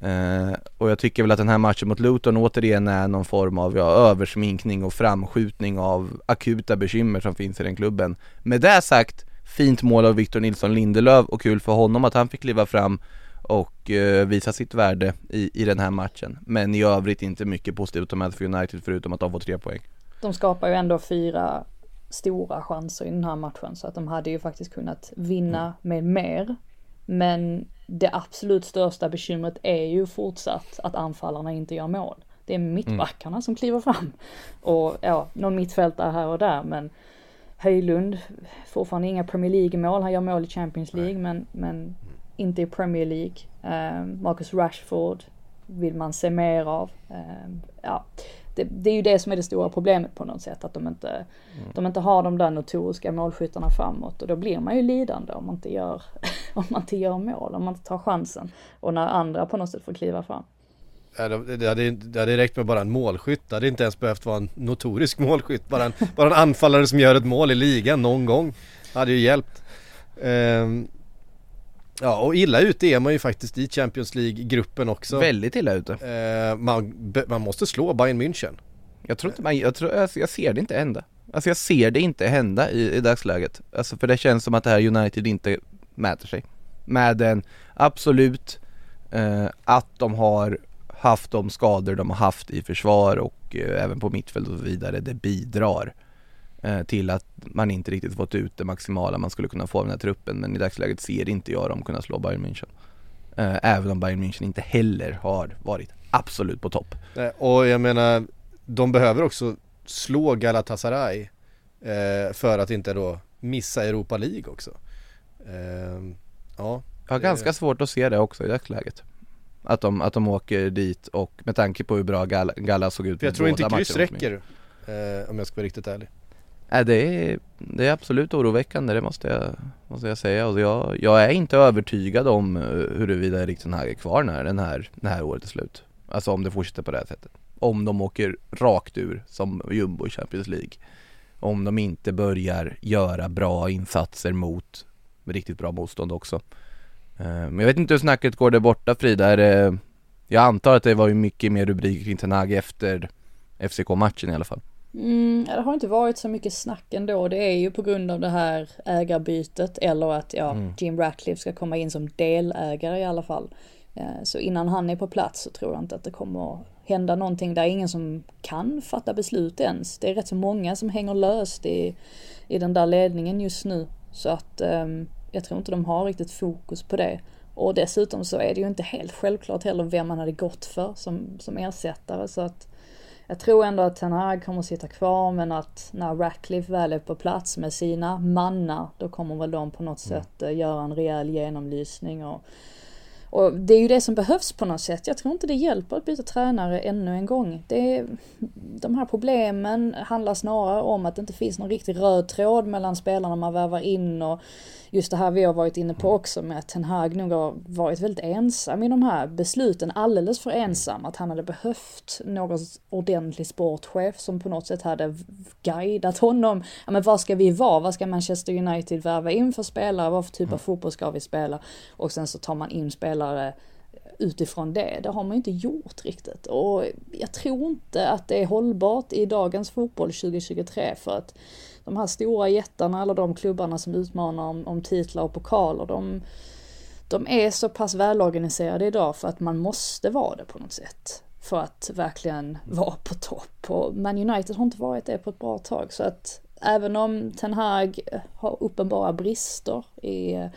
Eh, och jag tycker väl att den här matchen mot Luton återigen är någon form av ja, översminkning och framskjutning av akuta bekymmer som finns i den klubben. Med det sagt, fint mål av Victor Nilsson Lindelöf och kul för honom att han fick kliva fram och eh, visa sitt värde i, i den här matchen. Men i övrigt inte mycket positivt med för United förutom att de får tre poäng. De skapar ju ändå fyra stora chanser i den här matchen så att de hade ju faktiskt kunnat vinna mm. med mer. Men det absolut största bekymret är ju fortsatt att anfallarna inte gör mål. Det är mittbackarna mm. som kliver fram. Och ja, någon mittfältare här och där men Höjlund, fortfarande inga Premier League-mål. Han gör mål i Champions League men, men inte i Premier League. Um, Marcus Rashford vill man se mer av. Um, ja, det, det, är ju det som är det stora problemet på något sätt. Att de inte, mm. de inte har de där notoriska målskyttarna framåt. Och då blir man ju lidande om man inte gör, om man inte gör mål, om man inte tar chansen. Och när andra på något sätt får kliva fram. Ja, det, det, hade, det hade räckt med bara en målskytt. Det hade inte ens behövt vara en notorisk målskytt. Bara en, bara en anfallare som gör ett mål i ligan någon gång. Det hade ju hjälpt. Um, Ja och illa ute är man ju faktiskt i Champions League-gruppen också Väldigt illa ute eh, man, man måste slå Bayern München Jag tror inte man, jag, tror, jag ser det inte hända. Alltså jag ser det inte hända i, i dagsläget. Alltså för det känns som att det här United inte mäter sig. Med en absolut eh, att de har haft de skador de har haft i försvar och eh, även på mittfält och så vidare. Det bidrar till att man inte riktigt fått ut det maximala man skulle kunna få av den här truppen. Men i dagsläget ser inte jag dem kunna slå Bayern München. Eh, även om Bayern München inte heller har varit absolut på topp. Nej, Och jag menar, de behöver också slå Galatasaray eh, för att inte då missa Europa League också. Eh, ja, Jag har ganska svårt att se det också i dagsläget. Att de, att de åker dit och med tanke på hur bra Galla, Galla såg ut jag tror inte kryss räcker. Eh, om jag ska vara riktigt ärlig. Nej det är, det är absolut oroväckande, det måste jag, måste jag säga. Och jag, jag är inte övertygad om eh, huruvida Erik Ten Hag är kvar när den här, det här året är slut. Alltså om det fortsätter på det här sättet. Om de åker rakt ur som jumbo i Champions League. Om de inte börjar göra bra insatser mot riktigt bra motstånd också. Eh, men jag vet inte hur snacket går där borta Frida. Är det, jag antar att det var ju mycket mer rubriker kring Ten Hag efter FCK-matchen i alla fall. Mm, det har inte varit så mycket snack ändå. Det är ju på grund av det här ägarbytet eller att ja, Jim Ratcliffe ska komma in som delägare i alla fall. Eh, Så innan han är på plats så tror jag inte att det kommer hända någonting. Det är ingen som kan fatta beslut ens. Det är rätt så många som hänger löst i, i den där ledningen just nu. Så att ehm, jag tror inte de har riktigt fokus på det. Och dessutom så är det ju inte helt självklart heller vem man hade gått för som, som ersättare. Så att jag tror ändå att Ten Hag kommer att sitta kvar men att när Ratcliffe väl är på plats med sina mannar då kommer väl de på något sätt eh, göra en rejäl genomlysning och och det är ju det som behövs på något sätt. Jag tror inte det hjälper att byta tränare ännu en gång. Det är, de här problemen handlar snarare om att det inte finns någon riktig röd tråd mellan spelarna man värvar in och just det här vi har varit inne på också med att Ten Hag nog har varit väldigt ensam i de här besluten. Alldeles för ensam. Att han hade behövt någon ordentlig sportchef som på något sätt hade guidat honom. Ja men vad ska vi vara? Vad ska Manchester United värva in för spelare? Vad för typ av fotboll ska vi spela? Och sen så tar man in spelare utifrån det. Det har man ju inte gjort riktigt. Och jag tror inte att det är hållbart i dagens fotboll 2023 för att de här stora jättarna, eller de klubbarna som utmanar om, om titlar och pokaler, de, de är så pass välorganiserade idag för att man måste vara det på något sätt. För att verkligen vara på topp. Och Man United har inte varit det på ett bra tag. Så att även om Ten Hag har uppenbara brister i,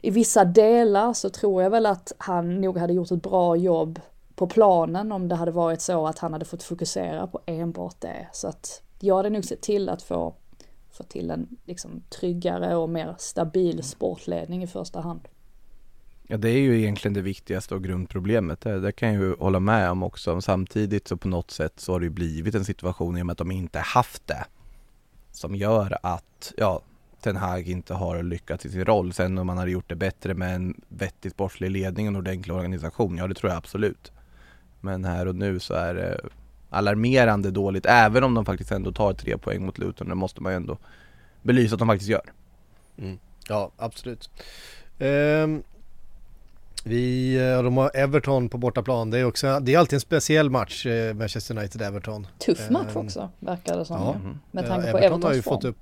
i vissa delar så tror jag väl att han nog hade gjort ett bra jobb på planen om det hade varit så att han hade fått fokusera på enbart det. Så att jag hade nog sett till att få, få till en liksom, tryggare och mer stabil sportledning i första hand. Ja det är ju egentligen det viktigaste och grundproblemet, det, det kan jag ju hålla med om också. Samtidigt så på något sätt så har det ju blivit en situation i och med att de inte haft det. Som gör att, ja, Ten Hag inte har lyckats i sin roll. Sen om man hade gjort det bättre med en vettig sportslig ledning och en ordentlig organisation, ja det tror jag absolut. Men här och nu så är det alarmerande dåligt, även om de faktiskt ändå tar tre poäng mot Luton. Det måste man ju ändå belysa att de faktiskt gör. Ja, absolut. Ehm, vi, eh, de har Everton på bortaplan. Det är också, det är alltid en speciell match, eh, Manchester United-Everton. Tuff match Ehm, också, verkar det som. ja. Med Ja, tanke på Everton har ju Evertons form. fått upp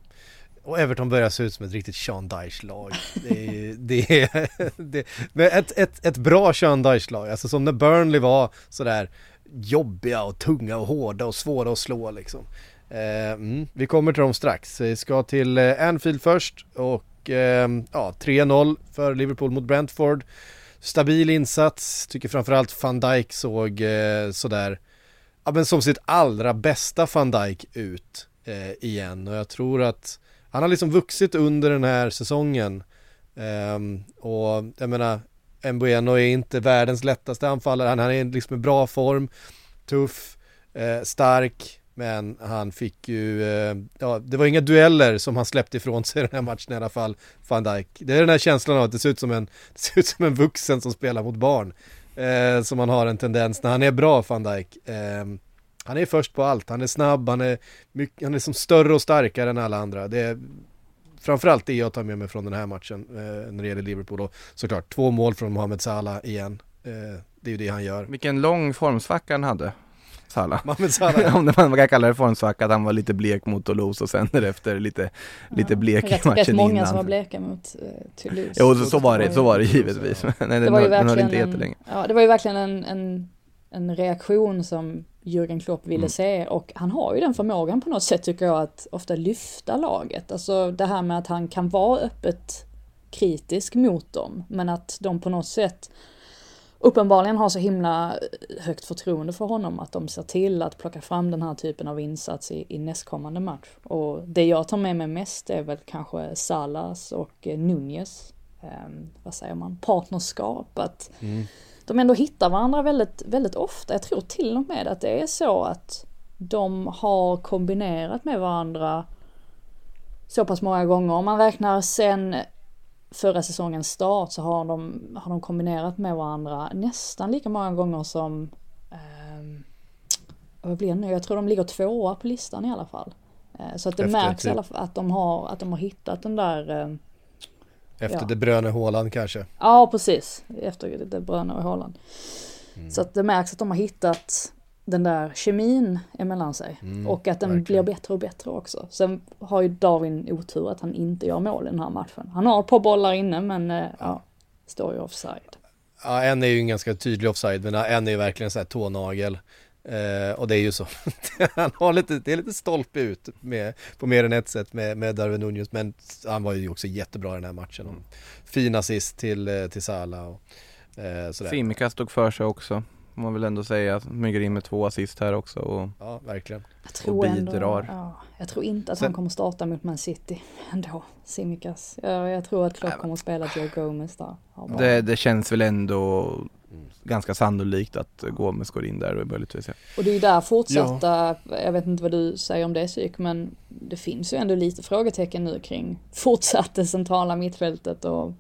och Everton börjar se ut som ett riktigt Sean Dyche-lag. Det är, det är det, men ett, ett, ett bra Sean Dyche-lag, alltså som när Burnley var sådär jobbiga och tunga och hårda och svåra att slå liksom. Eh, mm, vi kommer till dem strax. Vi ska till eh, Anfield först och eh, ja, 3-0 för Liverpool mot Brentford. Stabil insats, tycker framförallt van Dijk såg eh, sådär, ja men som sitt allra bästa van Dijk ut eh, igen och jag tror att han har liksom vuxit under den här säsongen eh, och jag menar Mbueno är inte världens lättaste anfallare, han, han är liksom i bra form, tuff, eh, stark men han fick ju, eh, ja det var inga dueller som han släppte ifrån sig i den här matchen i alla fall, van Dijk. Det är den här känslan av att det ser ut som en, det ser ut som en vuxen som spelar mot barn. Eh, som han har en tendens när han är bra van Dijk. Ehm, han är först på allt, han är snabb, han är, mycket, han är som större och starkare än alla andra. Det är framförallt det jag tar med mig från den här matchen eh, när det gäller Liverpool. Och såklart två mål från Mohamed Salah igen. Eh, det är ju det han gör. Vilken lång formsvacka han hade. Salah. Mohamed Salah. Om det- man kan kalla det formsvacka, att han var lite blek mot Toulouse och sen därefter lite, lite blek i rätt, matchen rätt många innan. som var bleka mot uh, Toulouse. Jo, så, så var det, så var det givetvis. Men Det den, var ju verkligen inte en, ja, det var ju verkligen en, en, en reaktion som Jürgen Klopp ville Mm. se och han har ju den förmågan på något sätt tycker jag att ofta lyfta laget. Alltså det här med att han kan vara öppet kritisk mot dem men att de på något sätt uppenbarligen har så himla högt förtroende för honom att de ser till att plocka fram den här typen av insats i, i nästkommande match. Och det jag tar med mig mest är väl kanske Salas och eh, Nunez, eh, vad säger man, partnerskap. Att de ändå hittar varandra väldigt, väldigt ofta. Jag tror till och med att det är så att de har kombinerat med varandra så pass många gånger. Om man räknar sen förra säsongens start så har de, har de kombinerat med varandra nästan lika många gånger som ehm, vad blir det nu? Jag tror de ligger tvåa på listan i alla fall. Eh, Så att det Efter märks i typ- alla fall att de har, att de har hittat den där ehm, Efter Ja. De Bruyne Haaland kanske. Ja, precis. Efter det Bröna och Haaland. Mm. Så att det märks att de har hittat den där kemin emellan sig. och att den Mm, verkligen. blir bättre och bättre också. Sen har ju Darwin otur att han inte gör mål i den här matchen. Han har ett par bollar inne men eh, ja, står ju offside. Ja, en är ju en ganska tydlig offside, men en är ju verkligen så här tånagel. Eh, och det är ju så. han har lite, det är lite stolpe ut med, på mer än ett sätt med, med Darwin Nunez, men han var ju också jättebra i den här matchen. Och fin assist till, eh, till Salah och eh, sådär. Simika stod för sig också, får man väl ändå säga. Smyger in med två assist här också och Ja, verkligen. Jag tror, ändå, bidrar. ja, jag tror inte att Sen- han kommer starta mot Man City ändå, Simikas. Ja, jag tror att Klopp kommer att spela Joe Gomez där. Ja, bra. det, det känns väl ändå ganska sannolikt att Gomes går in där och möjligtvis ja. Och det är ju där fortsatta, jag vet inte vad du säger om det psyk, men det finns ju ändå lite frågetecken nu kring fortsatt det centrala mittfältet och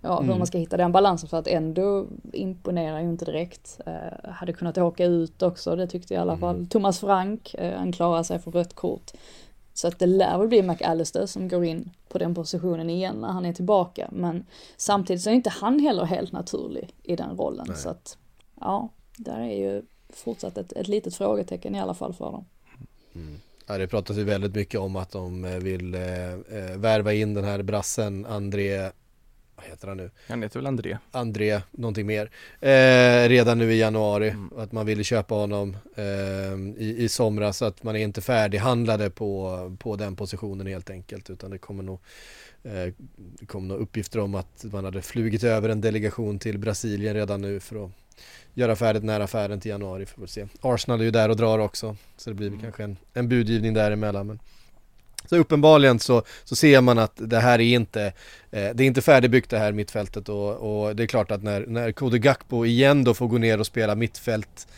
ja, hur man ska hitta den balansen för att ändå imponerar ju inte direkt. Eh, hade kunnat åka ut också, det tyckte i alla fall Thomas Frank, eh, han klarar sig för rött kort. Så att det lär väl bli McAllister som går in på den positionen igen när han är tillbaka. Men samtidigt så är inte han heller helt naturlig i den rollen. Så att ja, där är ju fortsatt ett, ett litet frågetecken i alla fall för dem. Ja, det pratas ju väldigt mycket om att de vill eh, eh, värva in den här brassen André, vad heter han nu? Han heter väl André? André, någonting mer, eh, redan nu i januari. Och att man ville köpa honom eh, i, i somras så att man är inte färdighandlade på, på den positionen helt enkelt. Utan det kommer nog eh, det kom nog uppgifter om att man hade flugit över en delegation till Brasilien redan nu för att göra färdigt nära affären till januari får vi se. Arsenal är ju där och drar också så det blir väl kanske en, en budgivning däremellan. Men så uppenbarligen så, så ser man att det här är inte, eh, det är inte färdigbyggt det här mittfältet och, och det är klart att när, när Kode Gakpo igen då får gå ner och spela mittfält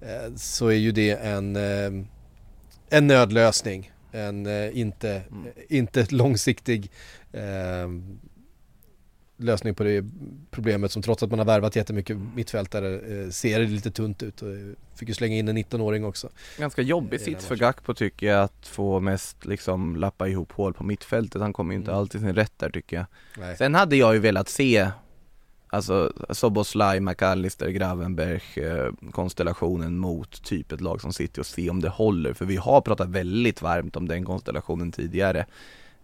eh, så är ju det en, eh, en nödlösning. En eh, inte, inte långsiktig eh, lösning på det problemet som trots att man har värvat jättemycket mittfältare eh, ser det lite tunt ut och eh, fick ju slänga in en 19-åring också. Ganska jobbig sits för. Gakpo tycker jag att få mest liksom lappa ihop hål på mittfältet. Han kommer ju inte Mm. alltid sin rätt där tycker jag. Nej. Sen hade jag ju velat se Alltså Soboslaj, McAllister, Gravenberg eh, konstellationen mot typ ett lag som City och se om det håller. För vi har pratat väldigt varmt om den konstellationen tidigare.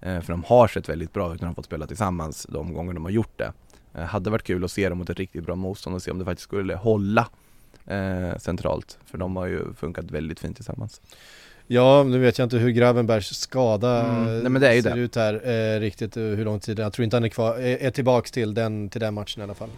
Eh, för de har sett väldigt bra ut när de fått spela tillsammans de gånger de har gjort det. Eh, hade varit kul att se dem mot ett riktigt bra motstånd och se om det faktiskt skulle hålla eh, centralt. För de har ju funkat väldigt fint tillsammans. Ja, nu vet jag inte hur Gravenbergs skada Mm, nej, men det är ju ser det. ut här eh, riktigt, hur lång tid Jag tror inte han är kvar, är, är tillbaks till den, till den matchen i alla fall.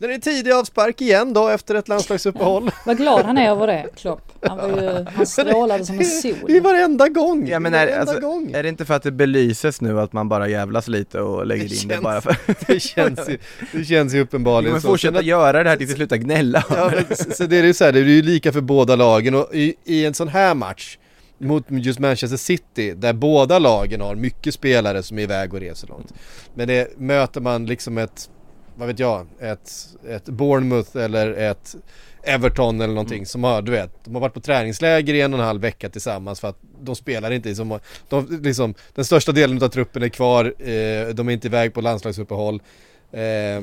Sen är det tidig avspark igen då efter ett landslagsuppehåll. Vad glad han är över det, Klopp. Han, var ju, han strålade som en sol. Det är varenda gång! Ja men Det är, varenda alltså, gång! är det inte för att det belyses nu att man bara jävlas lite och lägger Det in det känns- bara för Det känns ju, det känns ju Vi uppenbarligen kommer så. fortsätta Sen att- göra det här tills vi slutar gnälla Ja, men så så det är ju så här, det är ju lika för båda lagen och i, i en sån här match mot just Manchester City där båda lagen har mycket spelare som är iväg och reser långt. Men det möter man liksom ett vad vet jag, ett, ett Bournemouth eller ett Everton eller någonting som har, du vet, de har varit på träningsläger i en och en halv vecka tillsammans för att de spelar inte som, de, liksom, den största delen av truppen är kvar, eh, de är inte iväg på landslagsuppehåll. Eh,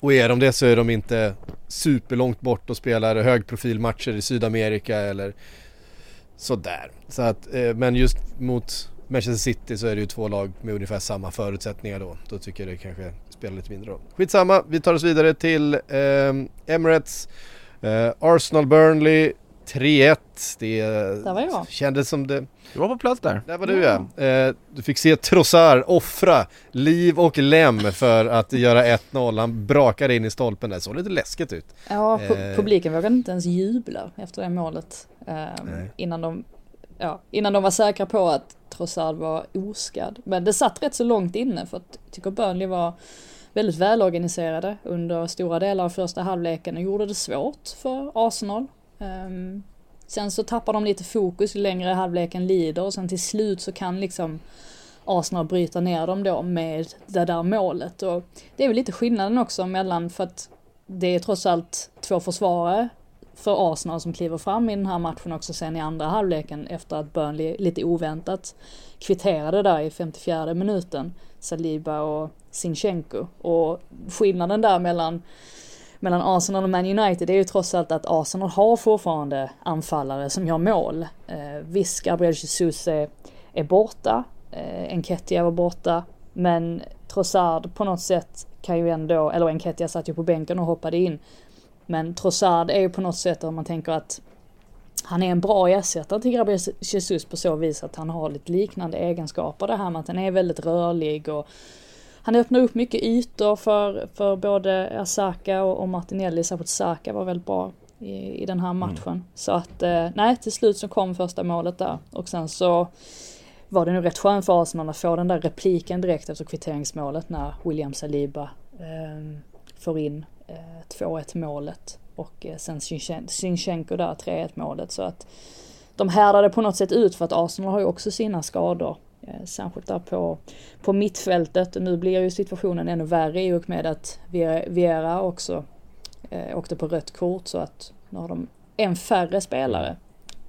och är de det så är de inte superlångt bort och spelar högprofilmatcher i Sydamerika eller sådär. Så att, eh, men just mot Manchester City så är det ju två lag med ungefär samma förutsättningar då. Då tycker jag det kanske spelar lite mindre roll. Skitsamma, vi tar oss vidare till eh, Emirates. Eh, Arsenal Burnley 3-1. Det Där var jag. kändes som det... Du var på plats där. Där var du ja. Eh, du fick se Trossard offra liv och lem för att göra 1-0. Han brakade in i stolpen där, såg lite läskigt ut. Ja, Eh. publiken vågade inte ens jubla efter det målet. Nej. innan, de, ja, innan de var säkra på att Trossard var oskadd. Men det satt rätt så långt inne för att jag tycker Burnley var väldigt välorganiserade under stora delar av första halvleken och gjorde det svårt för Arsenal. Um, sen så tappar de lite fokus ju längre halvleken lider och sen till slut så kan liksom Arsenal bryta ner dem då med det där målet. Och det är väl lite skillnaden också mellan, för att det är trots allt två försvarare för Arsenal som kliver fram i den här matchen också sen i andra halvleken efter att Burnley lite oväntat kvitterade där i 54 minuten. Saliba och Sinchenko. Och skillnaden där mellan mellan Arsenal och Man United är ju trots allt att Arsenal har fortfarande anfallare som gör mål. Eh, visst, Gabriel Jesus är, är borta, eh, Enketia var borta, men Trossard på något sätt kan ju ändå, eller Enketia satt ju på bänken och hoppade in. Men Trossard är ju på något sätt om man tänker att han är en bra ersättare till Gabriel Jesus på så vis att han har lite liknande egenskaper. Det här med att han är väldigt rörlig och han öppnar upp mycket ytor för, för både Asaka och, och Martinelli. Särskilt Saka var väldigt bra i, i den här matchen. Så att eh, nej, till slut så kom första målet där. Och sen så var det nog rätt skönt för Arsenal att få den där repliken direkt efter kvitteringsmålet när William Saliba eh, får in Eh, 2-1 målet. Och eh, sen Sinchenko där 3-1 målet. Så att de härdade på något sätt ut för att Arsenal har ju också sina skador. Eh, särskilt där på, på mittfältet och nu blir ju situationen ännu värre i och med att Viera- också eh, åkte på rött kort så att nu har de en färre spelare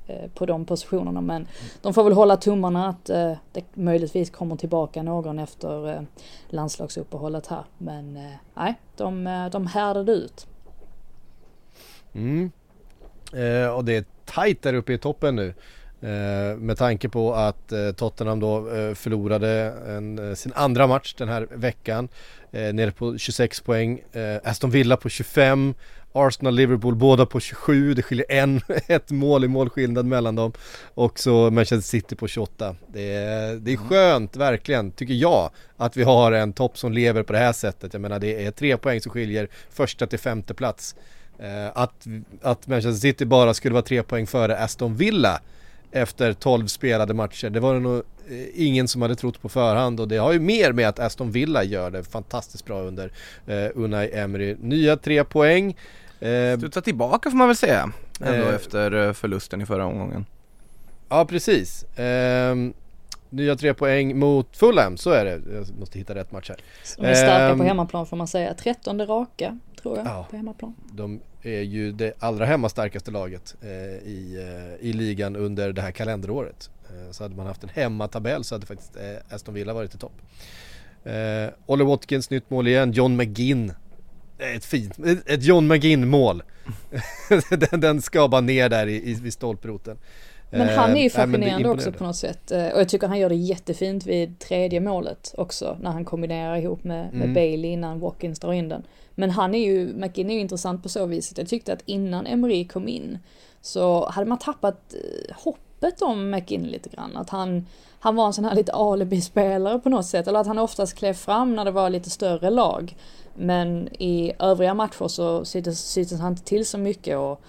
Eh, på de positionerna men de får väl hålla tummarna att eh, det möjligtvis kommer tillbaka någon efter eh, landslagsuppehållet här men nej, de, de härdade ut. Mm. Eh, och det är tajt där uppe i toppen nu. Eh, med tanke på att eh, Tottenham då förlorade en, sin andra match den här veckan. Nere på 26 poäng. Aston Villa på 25. Arsenal, Liverpool båda på 27. Det skiljer en, ett mål i målskillnad mellan dem. Och så Manchester City på 28. Det är, det är skönt, verkligen, tycker jag, att vi har en topp som lever på det här sättet. Jag menar det är tre poäng som skiljer första till femte plats. Eh, att, att Manchester City bara skulle vara tre poäng före Aston Villa efter 12 spelade matcher. Det var det nog ingen som hade trott på förhand och det har ju mer med att Aston Villa gör det fantastiskt bra under eh, Unai Emery. Nya tre poäng. Eh, Studsa tillbaka får man väl säga, ändå Eh. efter eh, förlusten i förra omgången. ja precis. Ehm, nya tre poäng mot Fulham, så är det. Jag måste hitta rätt match här. De är starka Ehm. på hemmaplan får man säga. Trettonde raka tror jag Ja. på hemmaplan. De är ju det allra hemmastarkaste laget eh, i, eh, i ligan under det här kalenderåret. Eh, så hade man haft en hemmatabell så hade faktiskt Aston Villa varit i topp. Eh, Ollie Watkins nytt mål igen, John McGinn. Ett fint, ett- John McGinn mål. den, den ska bara ner där i, i, vid stolproten. Men han är ju fascinerande också imponerande. på något sätt. Och jag tycker han gör det jättefint vid tredje målet också. När han kombinerar ihop med, med Mm. Bailey innan Watkins drar in den. Men han är ju, McGinn är ju intressant på så viset. Jag tyckte att innan Emery kom in så hade man tappat eh, hoppet om McGinn lite grann. Att han, han var en sån här lite alibi-spelare på något sätt. Eller att han oftast klev fram när det var lite större lag. Men i övriga matcher så syntes, syntes han inte till så mycket och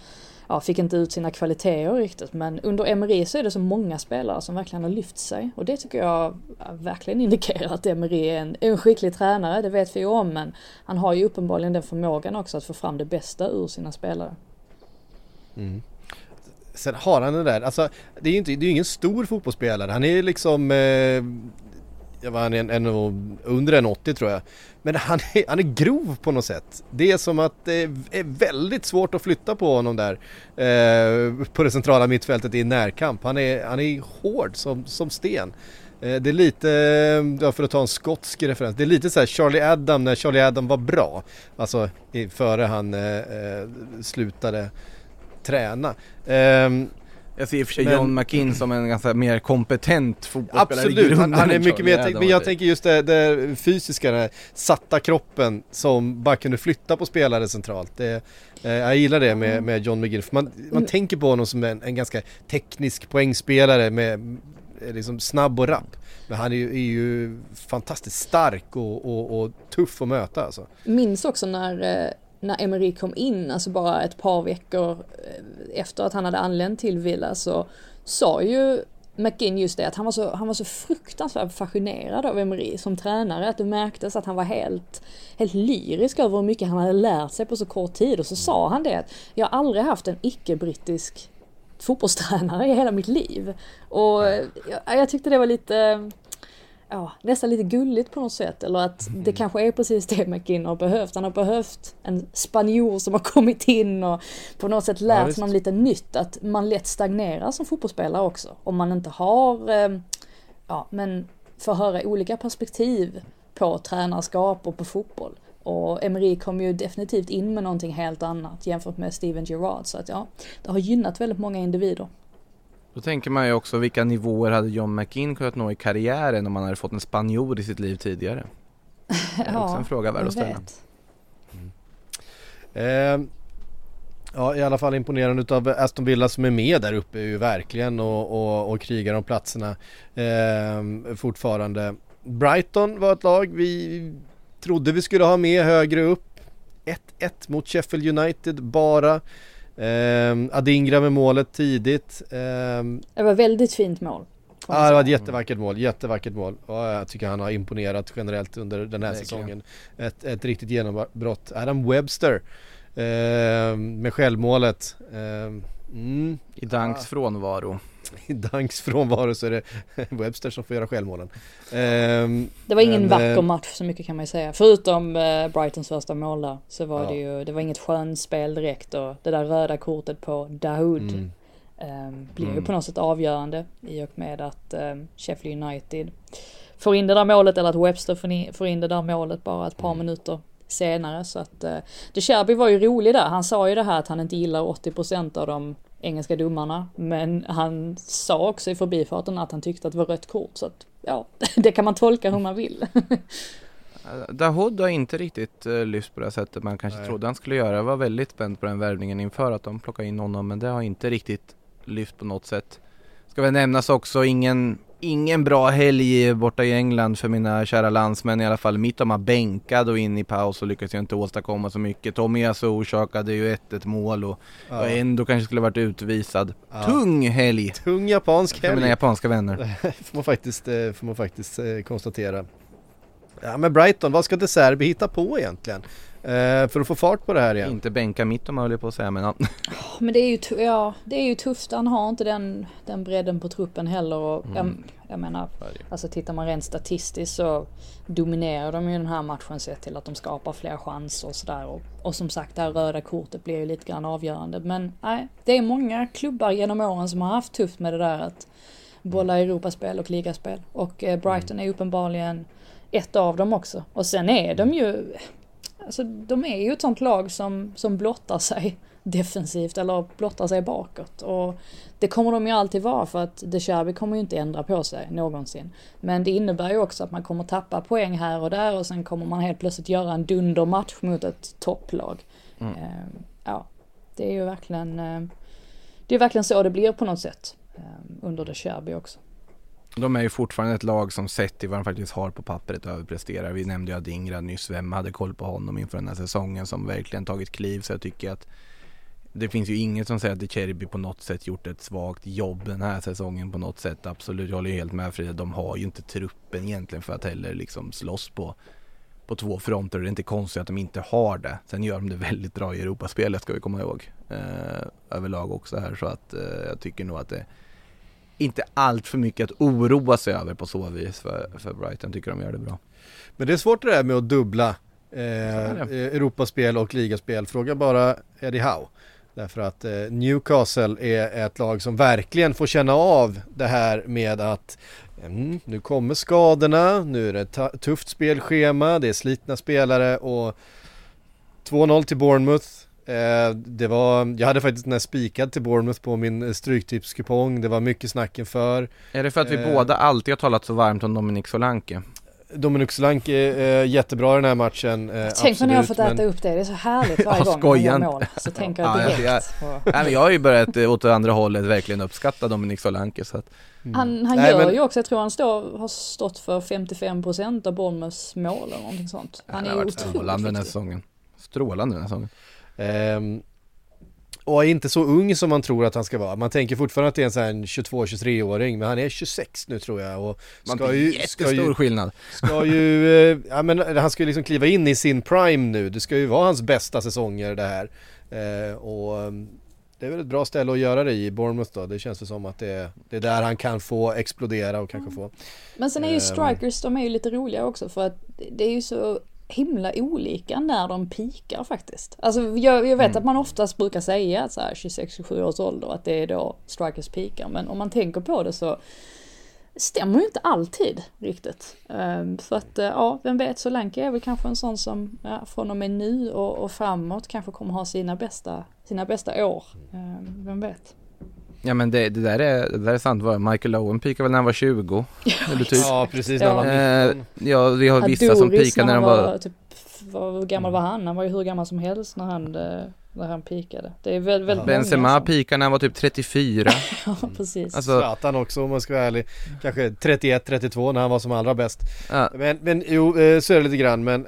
ja, fick inte ut sina kvaliteter riktigt. Men under Emery så är det så många spelare som verkligen har lyft sig. Och det tycker jag verkligen indikerar att Emery är en, en skicklig tränare, det vet vi ju om. Men han har ju uppenbarligen den förmågan också att få fram det bästa ur sina spelare. Mm. Sen har han den där, alltså det är ju inte, det är ingen stor fotbollsspelare. Han är ju liksom, eh, jag var han är en, en, under en 80 tror jag. Men han är, han är grov på något sätt. Det är som att det är väldigt svårt att flytta på honom där eh, på det centrala mittfältet i närkamp. Han är, han är hård som, som sten. Eh, det är lite, eh, ja, för att ta en skotsk referens, det är lite så här Charlie Adam när Charlie Adam var bra. Alltså i, före han eh, eh slutade träna. Um, jag ser i och för sig men... John McKinn som en ganska mer kompetent fotbollsspelare Absolut, han, han är mycket mer, men jag tänker just det, det fysiska, den satta kroppen som bara kunde flytta på spelare centralt. Det, eh, jag gillar det med, med John McGinn, för man, man mm. tänker på honom som en, en ganska teknisk poängspelare med liksom snabb och rapp. Men han är ju, är ju fantastiskt stark och, och, och, tuff att möta alltså. Minns också när eh, när Emery kom in, alltså bara ett par veckor eh, efter att han hade anlänt till Villa så sa ju McGinn just det att han var så, han var så fruktansvärt fascinerad av Emery som tränare, att det märktes att han var helt, helt lyrisk över hur mycket han hade lärt sig på så kort tid och så sa han det att jag har aldrig haft en icke-brittisk fotbollstränare i hela mitt liv. Och jag, jag tyckte det var lite ja, nästan lite gulligt på något sätt. Eller att mm. det kanske är precis det McGinn har behövt. Han har behövt en spanjor som har kommit in och på något sätt lärt ja, honom lite nytt. Att man lätt stagnerar som fotbollsspelare också. Om man inte har, eh, ja men får höra olika perspektiv på tränarskap och på fotboll. Och Emery kom ju definitivt in med någonting helt annat jämfört med Steven Gerrard. Så att ja, det har gynnat väldigt många individer. Då tänker man ju också vilka nivåer hade John McInn kunnat nå i karriären om han hade fått en spanjor i sitt liv tidigare? Det är ja, också en fråga värd att ställa. Mm. Eh, ja i alla fall imponerande utav Aston Villa som är med där uppe ju verkligen och, och, och krigar om platserna eh, fortfarande. Brighton var ett lag vi trodde vi skulle ha med högre upp. 1-1 mot Sheffield United bara. Eh, Adingra med målet tidigt. Eh, det var väldigt fint mål. Ja det var ett jättevackert mål, jättevackert mål. Och jag tycker han har imponerat generellt under den här Verkligen. säsongen. Ett, ett riktigt genombrott. Adam Webster eh, med självmålet. Eh, mm, I Danks ja. frånvaro. I Danks frånvaro så är det Webster som får göra självmålen. Um, det var ingen men, vacker eh, match så mycket kan man ju säga. Förutom uh, Brightons första mål där så var ja. det ju, det var inget skönspel direkt och det där röda kortet på Dahoud mm. um, blir mm. ju på något sätt avgörande i och med att um, Sheffield United får in det där målet eller att Webster får in, får in det där målet bara ett par mm. minuter senare så att uh, De Cherby var ju rolig där. Han sa ju det här att han inte gillar 80% av de engelska domarna. Men han sa också i förbifarten att han tyckte att det var rött kort. Så att ja, det kan man tolka hur man vill. Dahoud har inte riktigt uh, lyft på det sättet man kanske Nej. trodde han skulle göra. Jag var väldigt spänd på den värvningen inför att de plockade in honom men det har inte riktigt lyft på något sätt. Ska väl nämnas också ingen ingen bra helg borta i England för mina kära landsmän i alla fall. Mittoma bänkad och in i paus och lyckades jag inte åstadkomma så mycket. Tomiasu orsakade ju 1-1 mål och, ja. och ändå kanske skulle varit utvisad. Ja. Tung helg! Tung japansk helg! För mina japanska vänner. får man faktiskt, eh, får man faktiskt eh, konstatera. Ja men Brighton, vad ska De Serbi hitta på egentligen? Eh, för att få fart på det här igen. Inte bänka mitt om jag höll på att säga men ja. Men det är ju, ja, det är ju tufft. Han har inte den, den bredden på truppen heller. Och mm. jag, jag menar, alltså tittar man rent statistiskt så dominerar de ju den här matchen sett till att de skapar fler chanser och sådär. Och, och som sagt det här röda kortet blir ju lite grann avgörande. Men nej, det är många klubbar genom åren som har haft tufft med det där att bolla Europaspel och ligaspel. Och eh, Brighton är uppenbarligen ett av dem också. Och sen är de ju, alltså de är ju ett sånt lag som, som blottar sig defensivt eller blottar sig bakåt. Och det kommer de ju alltid vara för att De Cherby kommer ju inte ändra på sig någonsin. Men det innebär ju också att man kommer tappa poäng här och där och sen kommer man helt plötsligt göra en dundermatch mot ett topplag. Mm. Uh, ja, det är ju verkligen, uh, det är verkligen så det blir på något sätt uh, under De Cherby också. De är ju fortfarande ett lag som sett till vad de faktiskt har på pappret överpresterar. Vi nämnde ju Adingra nyss, vem hade koll på honom inför den här säsongen som verkligen tagit kliv. Så jag tycker att det finns ju inget som säger att De Cherby på något sätt gjort ett svagt jobb den här säsongen på något sätt. Absolut, jag håller ju helt med Frida. De har ju inte truppen egentligen för att heller liksom slåss på, på två fronter. Det är inte konstigt att de inte har det. Sen gör de det väldigt bra i Europaspelet ska vi komma ihåg. Eh, överlag också här så att eh, jag tycker nog att det inte allt för mycket att oroa sig över på så vis för, för Brighton, tycker de gör det bra. Men det är svårt det där med att dubbla eh, eh, Europaspel och ligaspel. Fråga bara Eddie Howe. Därför att eh, Newcastle är ett lag som verkligen får känna av det här med att mm, nu kommer skadorna, nu är det tufft spelschema, det är slitna spelare och 2-0 till Bournemouth. Eh, det var, jag hade faktiskt den här spikad till Bournemouth på min eh, stryktipskupong. Det var mycket snack inför. Är det för att vi Eh. båda alltid har talat så varmt om Dominic Solanke? Dominic Solanke är eh, jättebra i den här matchen. Eh, Tänk vad ni har absolut, fått äta men- upp det. Det är så härligt varje Ja, gång han gör mål. Så tänker jag Ja, jag- direkt på... Nej men jag har ju börjat åt det andra hållet verkligen uppskatta Dominic Solanke så att Han, han Mm. Nej, gör men- ju också, jag tror han står, har stått för 55% av Bournemouths mål eller någonting sånt. Han han är har ju otroligt strålande den här säsongen. Strålande den här säsongen. Ehm, och är inte så ung som man tror att han ska vara. Man tänker fortfarande att det är en sån här 22-23-åring, men han är 26 nu tror jag. Och Man ska ska ju, jättestor ska ju, skillnad. ska ju, eh, ja men han ska ju liksom kliva in i sin prime nu. Det ska ju vara hans bästa säsonger det här. Eh, och ehm, det är väl ett bra ställe att göra det i, Bournemouth då. Det känns väl som att det är, det är där han kan få explodera och kanske få. Men sen är ju Ehm. strikers, de är ju lite roliga också för att det är ju så himla olika när de pikar faktiskt. Alltså jag, jag vet att man oftast brukar säga att så här 26-27 års ålder att det är då strikers pikar. Men om man tänker på det så stämmer ju inte alltid riktigt. Ehm, Så att eh, ja, vem vet, Solanke är väl kanske en sån som ja, från och med nu och, och framåt kanske kommer ha sina bästa, sina bästa år. Ehm, Vem vet. Ja men det, det, där är, det där är sant, Michael Owen pikade väl när han var 20? Eller typ. Ja precis, när han när var Eh, ja, vi har vissa som Adoris pikar när de var typ, vad, hur gammal var han? Han var ju hur gammal som helst när han, eh, när han pikade. Det är väl, väldigt Benzema många pikade när han var typ 34 som, Ja, precis. Alltså, Zlatan också om man ska vara ärlig. Kanske 31-32 när han var som allra bäst. ja, Men, men jo, eh, så är det lite grann. Men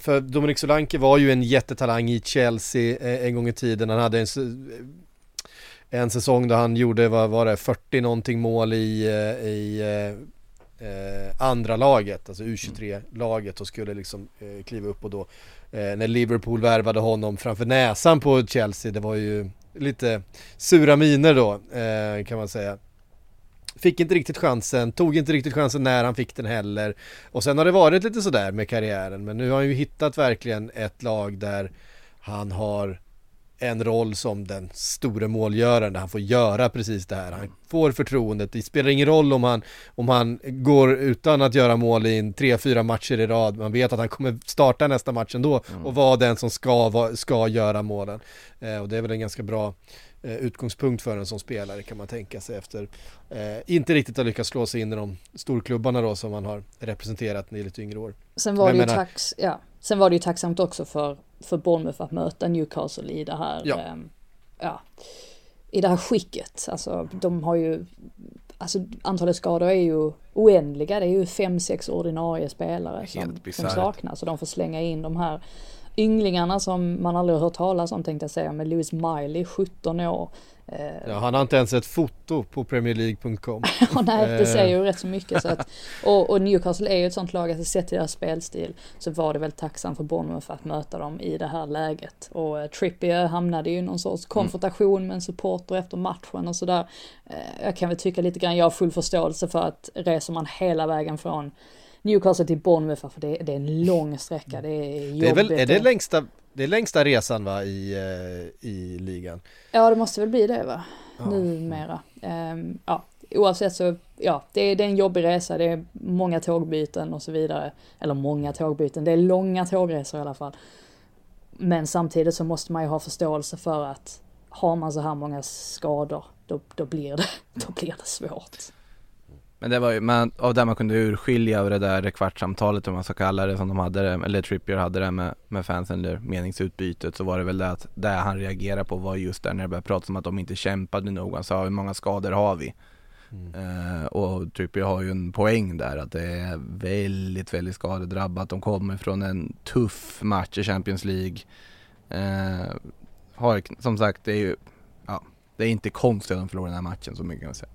för Dominic Solanke var ju en jättetalang i Chelsea en gång i tiden. Han hade en, en säsong där han gjorde, vad var det, 40 någonting mål i, eh, i eh, eh, andra laget, alltså U23-laget och skulle liksom eh, kliva upp och då eh, när Liverpool värvade honom framför näsan på Chelsea, det var ju lite sura miner då eh, kan man säga. Fick inte riktigt chansen, tog inte riktigt chansen när han fick den heller. Och sen har det varit lite sådär med karriären men nu har han ju hittat verkligen ett lag där han har en roll som den store målgöraren där han får göra precis det här. Han får förtroendet. Det spelar ingen roll om han, om han går utan att göra mål i en tre, fyra matcher i rad. Man vet att han kommer starta nästa match ändå och vara den som ska, ska göra målen. Eh, och det är väl en ganska bra eh, utgångspunkt för en som spelare kan man tänka sig efter eh, inte riktigt har lyckats slå sig in i de storklubbarna då som han har representerat i lite yngre år. Sen var, Men det ju menar- tax, ja. Sen var det ju tacksamt också för, för Bournemouth att möta Newcastle i det här, Ja. ehm, ja, i det här skicket. Alltså de har ju, alltså antalet skador är ju oändliga. Det är ju fem, sex ordinarie spelare som, som bisarrt. saknas. Så de får slänga in de här ynglingarna som man aldrig har hört talas om tänkte jag säga. Med Lewis Miley, 17 år. Eh, Ja, han har inte ens ett foto på premierleague.com. Ja, nej, det Eh. säger ju rätt så mycket. Så att, och, och Newcastle är ju ett sånt lag, att sett till deras spelstil så var det väl tacksamt för Bournemouth att möta dem i det här läget. Och eh, Trippier hamnade ju i någon sorts konfrontation med en supporter efter matchen och sådär. Eh, jag kan väl tycka lite grann, jag har full förståelse för att reser man hela vägen från Newcastle till Bournemouth, för det, det är en lång sträcka, det är jobbigt. Det är väl, är det längsta, det är längsta resan va i, eh, i ligan? Ja, det måste väl bli det va? Numera. Ehm, ja, oavsett så, ja, det är, det är en jobbig resa, det är många tågbyten och så vidare. Eller många tågbyten, det är långa tågresor i alla fall. Men samtidigt så måste man ju ha förståelse för att har man så här många skador, då, då, blir, det, då blir det svårt. Men det var ju, man, av det man kunde urskilja av det där kvartssamtalet om man ska kalla det som de hade det, eller Trippier hade det med, med fansen eller meningsutbytet så var det väl det att det han reagerade på var just där när det började pratas om att de inte kämpade nog. Han sa hur många skador har vi? Eh, och Trippier har ju en poäng där att det är väldigt, väldigt skadedrabbat. De kommer från en tuff match i Champions League. Eh, har, som sagt, det är ju, ja, det är inte konstigt att de förlorar den här matchen så mycket kan jag säga.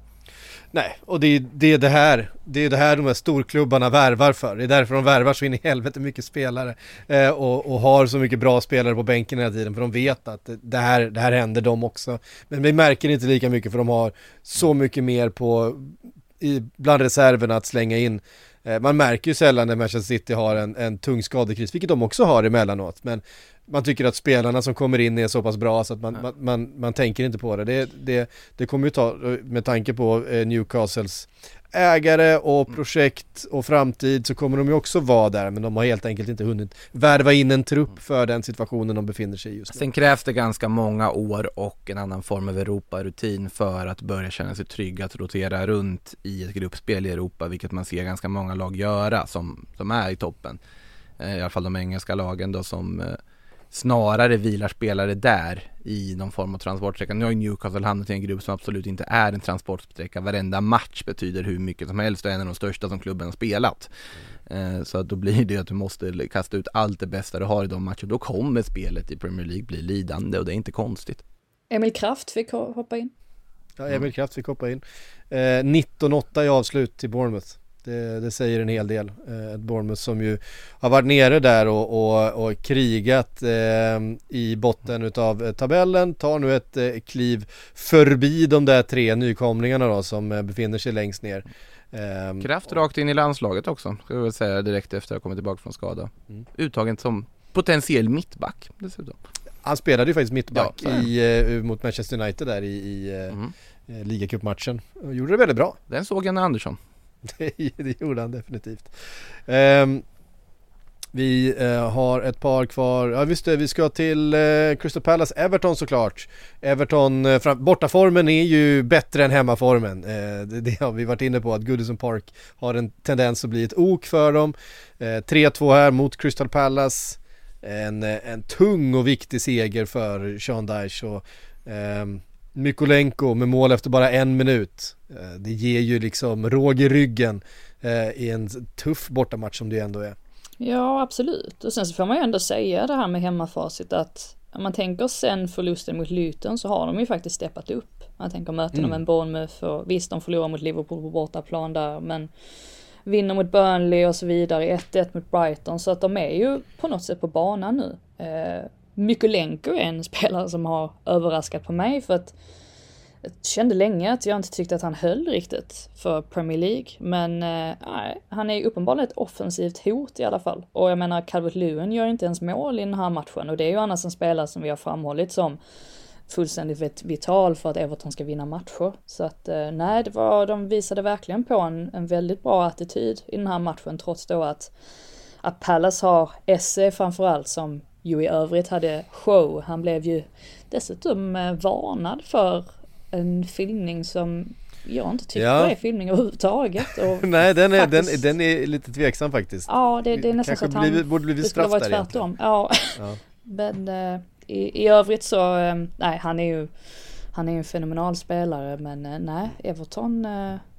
Nej, och det är det, är det här, det är det här de här storklubbarna värvar för. Det är därför de värvar så in i helvete mycket spelare. Eh, och, och har så mycket bra spelare på bänken hela tiden, för de vet att det här, det här händer dem också. Men vi märker inte lika mycket för de har så mycket mer på, i, bland reserverna att slänga in. Eh, man märker ju sällan när Manchester City har en, en tung skadekris, vilket de också har emellanåt. Men man tycker att spelarna som kommer in är så pass bra så att man, man, man, man, tänker inte på det. Det, det, det kommer ju ta, med tanke på eh, Newcastles ägare och projekt och framtid så kommer de ju också vara där men de har helt enkelt inte hunnit värva in en trupp för den situationen de befinner sig i just nu. Sen krävs det ganska många år och en annan form av Europa-rutin för att börja känna sig trygg att rotera runt i ett gruppspel i Europa vilket man ser ganska många lag göra som, som är i toppen. Eh, I alla fall de engelska lagen då som eh, snarare vilar spelare där i någon form av transportsträcka. Nu har ju Newcastle hamnat i en grupp som absolut inte är en transportsträcka. Varenda match betyder hur mycket som helst och är en av de största som klubben har spelat. Mm. Så att då blir det att du måste kasta ut allt det bästa du har i de matcherna. Då kommer spelet i Premier League bli lidande och det är inte konstigt. Emil Kraft fick hoppa in. Ja, Emil Kraft fick hoppa in. Eh, 19-8 i avslut till Bournemouth. Det, det, säger en hel del. Eh, ett Bournemouth som ju har varit nere där och, och, och krigat eh, i botten utav eh, tabellen. Tar nu ett kliv förbi de där tre nykomlingarna då som befinner sig längst ner. Eh, Kraft rakt in i landslaget också, ska jag väl säga direkt efter att ha kommit tillbaka från skada. Mm. Uttagen som potentiell mittback dessutom. Han spelade ju faktiskt mittback ja, i, mot Manchester United där i, i mm. ligacupmatchen. Gjorde det väldigt bra. Den såg Janne Andersson. det, gjorde han definitivt. Um, vi uh, har ett par kvar, ja visst det, vi ska till uh, Crystal Palace, Everton såklart. Everton, uh, fram, bortaformen är ju bättre än hemmaformen. Det, det, har vi varit inne på att Goodison Park har en tendens att bli ett ok för dem. 3-2 här mot Crystal Palace. En, en tung och viktig seger för Sean Dyche och um, Mykolenko med mål efter bara en minut. Eh, det ger ju liksom råg i ryggen eh, i en tuff bortamatch som det ändå är. Ja, absolut. Och sen så får man ju ändå säga det här med hemmafacit att om man tänker sen förlusten mot Luton så har de ju faktiskt steppat upp. Man tänker mötena mm. med Bournemouth och visst de förlorar mot Liverpool på bortaplan där men vinner mot Burnley och så vidare, 1-1 mot Brighton så att de är ju på något sätt på banan nu. Eh, Mykolenko är en spelare som har överraskat på mig för att jag kände länge att jag inte tyckte att han höll riktigt för Premier League. Men eh, nej, han är uppenbarligen ett offensivt hot i alla fall. Och jag menar, Calvert Lewin gör inte ens mål i den här matchen. Och det är ju annars en spelare som vi har framhållit som fullständigt vital för att Everton ska vinna matcher. Så att eh, nej, det var, de visade verkligen på en, en väldigt bra attityd i den här matchen trots då att, att Palace har Esse framförallt som ju i övrigt hade show. Han blev ju dessutom eh, varnad för en filmning som jag inte tycker ja. är filmning överhuvudtaget. Och Nej den är, faktiskt, den, den är lite tveksam faktiskt. Ja det, det är nästan Kanske så att han blivit, borde blivit vara tvärtom. Ja. ja. Men uh, i, i övrigt så, um, nej han är ju han är en fenomenal spelare men nej Everton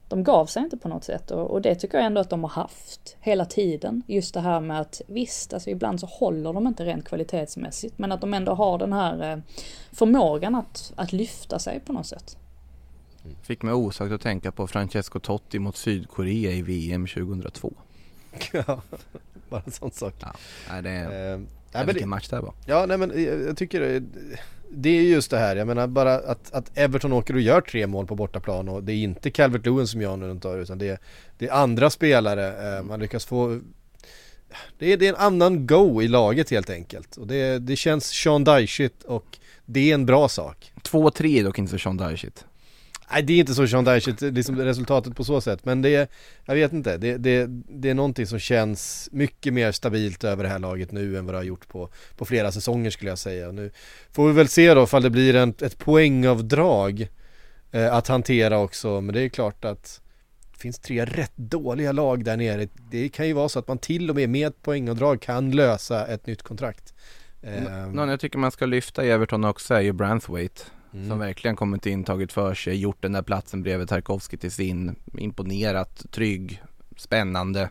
de gav sig inte på något sätt och, och, det tycker jag ändå att de har haft hela tiden. Just det här med att visst, alltså ibland så håller de inte rent kvalitetsmässigt men att de ändå har den här eh, förmågan att, att lyfta sig på något sätt. Fick mig osökt att tänka på Francesco Totti mot Sydkorea i VM 2002. ja, bara en sån sak. Ja, det är, eh, vilken match det var. Ja, nej men jag, jag tycker det är just det här, jag menar bara att, att Everton åker och gör tre mål på bortaplan och det är inte Calvert Lewin som gör något utan det är, det är andra spelare, eh, man lyckas få det är, det är en annan go i laget helt enkelt. Och det, det känns Sean Dyshit och det är en bra sak. 2-3 dock inte för Sean Dyshit Nej det är inte så Sean Dyche, liksom resultatet på så sätt men det är, jag vet inte, det, det, det är någonting som känns mycket mer stabilt över det här laget nu än vad det har gjort på, på flera säsonger skulle jag säga. Nu får vi väl se då ifall det blir en, ett poängavdrag eh, att hantera också men det är klart att det finns tre rätt dåliga lag där nere. Det kan ju vara så att man till och med med ett poängavdrag kan lösa ett nytt kontrakt. Eh, Någon jag tycker man ska lyfta i Everton också är ju Branthwaite Mm. Som verkligen kommit in, tagit för sig, gjort den där platsen bredvid Tarkovsky till sin. Imponerat, trygg, spännande.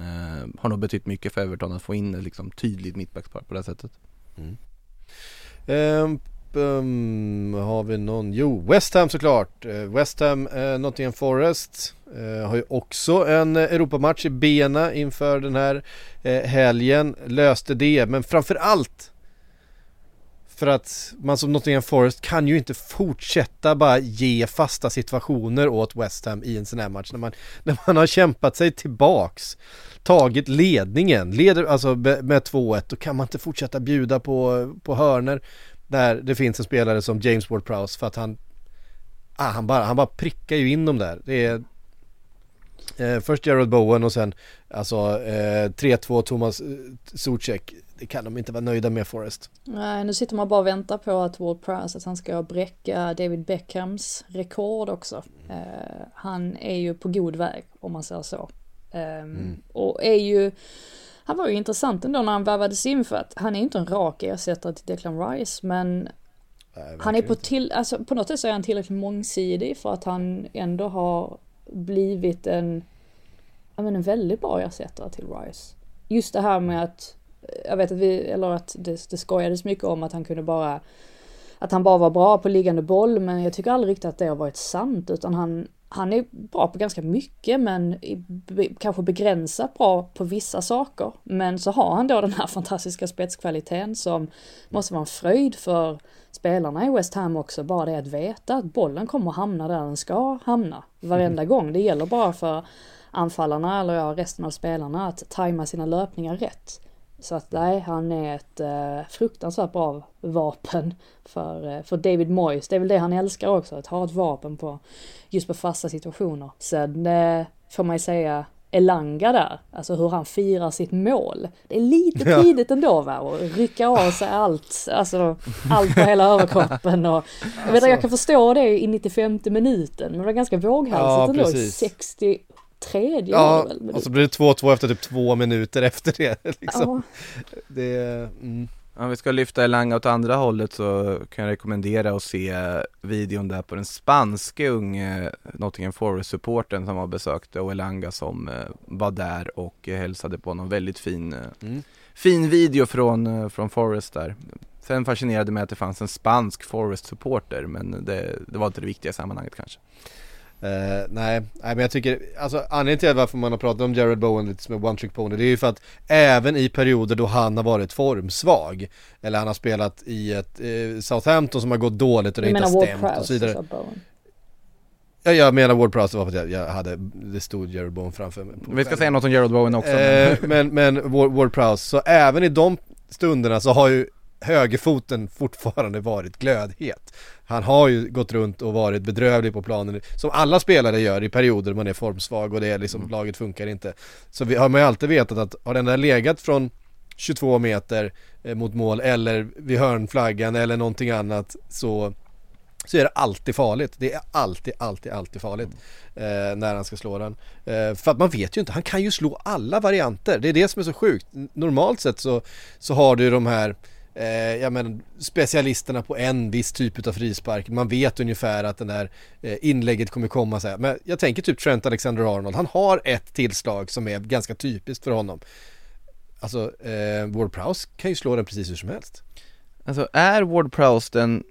Eh, har nog betytt mycket för Everton att få in ett liksom tydligt mittbackspar på det sättet. Mm. Eh, um, har vi någon? Jo, West Ham såklart. Eh, West Ham, uh, Nottingham Forest uh, har ju också en Europamatch i bena inför den här uh, helgen. Löste det, men framför allt för att man som Nottingham Forest kan ju inte fortsätta bara ge fasta situationer åt West Ham i en sån här match när man, när man har kämpat sig tillbaks tagit ledningen, leder alltså med 2-1, då kan man inte fortsätta bjuda på, på hörner där det finns en spelare som James Ward-Prowse för att han, ah, han, bara, han bara prickar ju in dem där. Det är eh, först Gerald Bowen och sen alltså eh, 3-2 Thomas eh, Zuzek. Det kan de inte vara nöjda med Forrest. Nej, nu sitter man bara och väntar på att Ward Prowse, att han ska bräcka David Beckhams rekord också. Eh, han är ju på god väg om man säger så. Um, mm. Och är ju, han var ju intressant ändå när han värvades in för att han är inte en rak ersättare till Declan Rice men Nej, han är på till, alltså på något sätt så är han tillräckligt mångsidig för att han ändå har blivit en, jag menar en väldigt bra ersättare till Rice. Just det här med att, jag vet att vi, eller att det, det skojades mycket om att han kunde bara att han bara var bra på liggande boll men jag tycker aldrig riktigt att det har varit sant utan han, han är bra på ganska mycket men kanske begränsat bra på vissa saker. Men så har han då den här fantastiska spetskvaliteten som måste vara en fröjd för spelarna i West Ham också. Bara det att veta att bollen kommer hamna där den ska hamna varenda mm. gång. Det gäller bara för anfallarna eller ja, resten av spelarna att tajma sina löpningar rätt. Så att nej, han är ett eh, fruktansvärt bra vapen för, eh, för David Moyes. Det är väl det han älskar också, att ha ett vapen på just på fasta situationer. Sen eh, får man ju säga Elanga där, alltså hur han firar sitt mål. Det är lite tidigt ja. ändå va, och rycka av sig allt, alltså allt på hela överkroppen och jag vet att jag kan förstå det i 95 minuten, men det var ganska våghalsigt ja, ändå. 60 tredje ja, väl, och så blir det 2-2 efter typ två minuter efter det liksom. Ja. Det, mm. Om vi ska lyfta Elanga åt andra hållet så kan jag rekommendera att se videon där på den spanske unge Nottingham Forest-supporten som har besökt och Elanga som eh, var där och hälsade på honom. Väldigt fin, eh, mm. fin video från, eh, från Forest där. Sen fascinerade mig att det fanns en spansk Forest-supporter men det, det var inte det viktiga i sammanhanget kanske. Uh, nej, nej, men jag tycker, alltså anledningen till varför man har pratat om Jared Bowen lite som en one trick pony, det är ju för att även i perioder då han har varit formsvag, eller han har spelat i ett eh, Southampton som har gått dåligt och det inte har stämt och så vidare. Ja, jag menar Ward Prowse var för att jag, jag, hade, det stod Jared Bowen framför mig. Vi ska säga något om Jared Bowen också. Eh, men, men Ward, Ward Prowse, så även i de stunderna så har ju högerfoten fortfarande varit glödhet. Han har ju gått runt och varit bedrövlig på planen, som alla spelare gör i perioder man är formsvag och det är liksom, mm. laget funkar inte. Så vi har man ju alltid vetat att har den där legat från 22 meter eh, mot mål eller vid hörnflaggan eller någonting annat så så är det alltid farligt. Det är alltid, alltid, alltid farligt eh, när han ska slå den. Eh, för att man vet ju inte, han kan ju slå alla varianter. Det är det som är så sjukt. Normalt sett så, så har du de här eh, ja, men, specialisterna på en viss typ av frispark. Man vet ungefär att den där eh, inlägget kommer komma så här. Men jag tänker typ Trent Alexander-Arnold. Han har ett tillslag som är ganska typiskt för honom. Alltså, eh, Ward Prowse kan ju slå den precis hur som helst. Alltså är Ward Prowse den,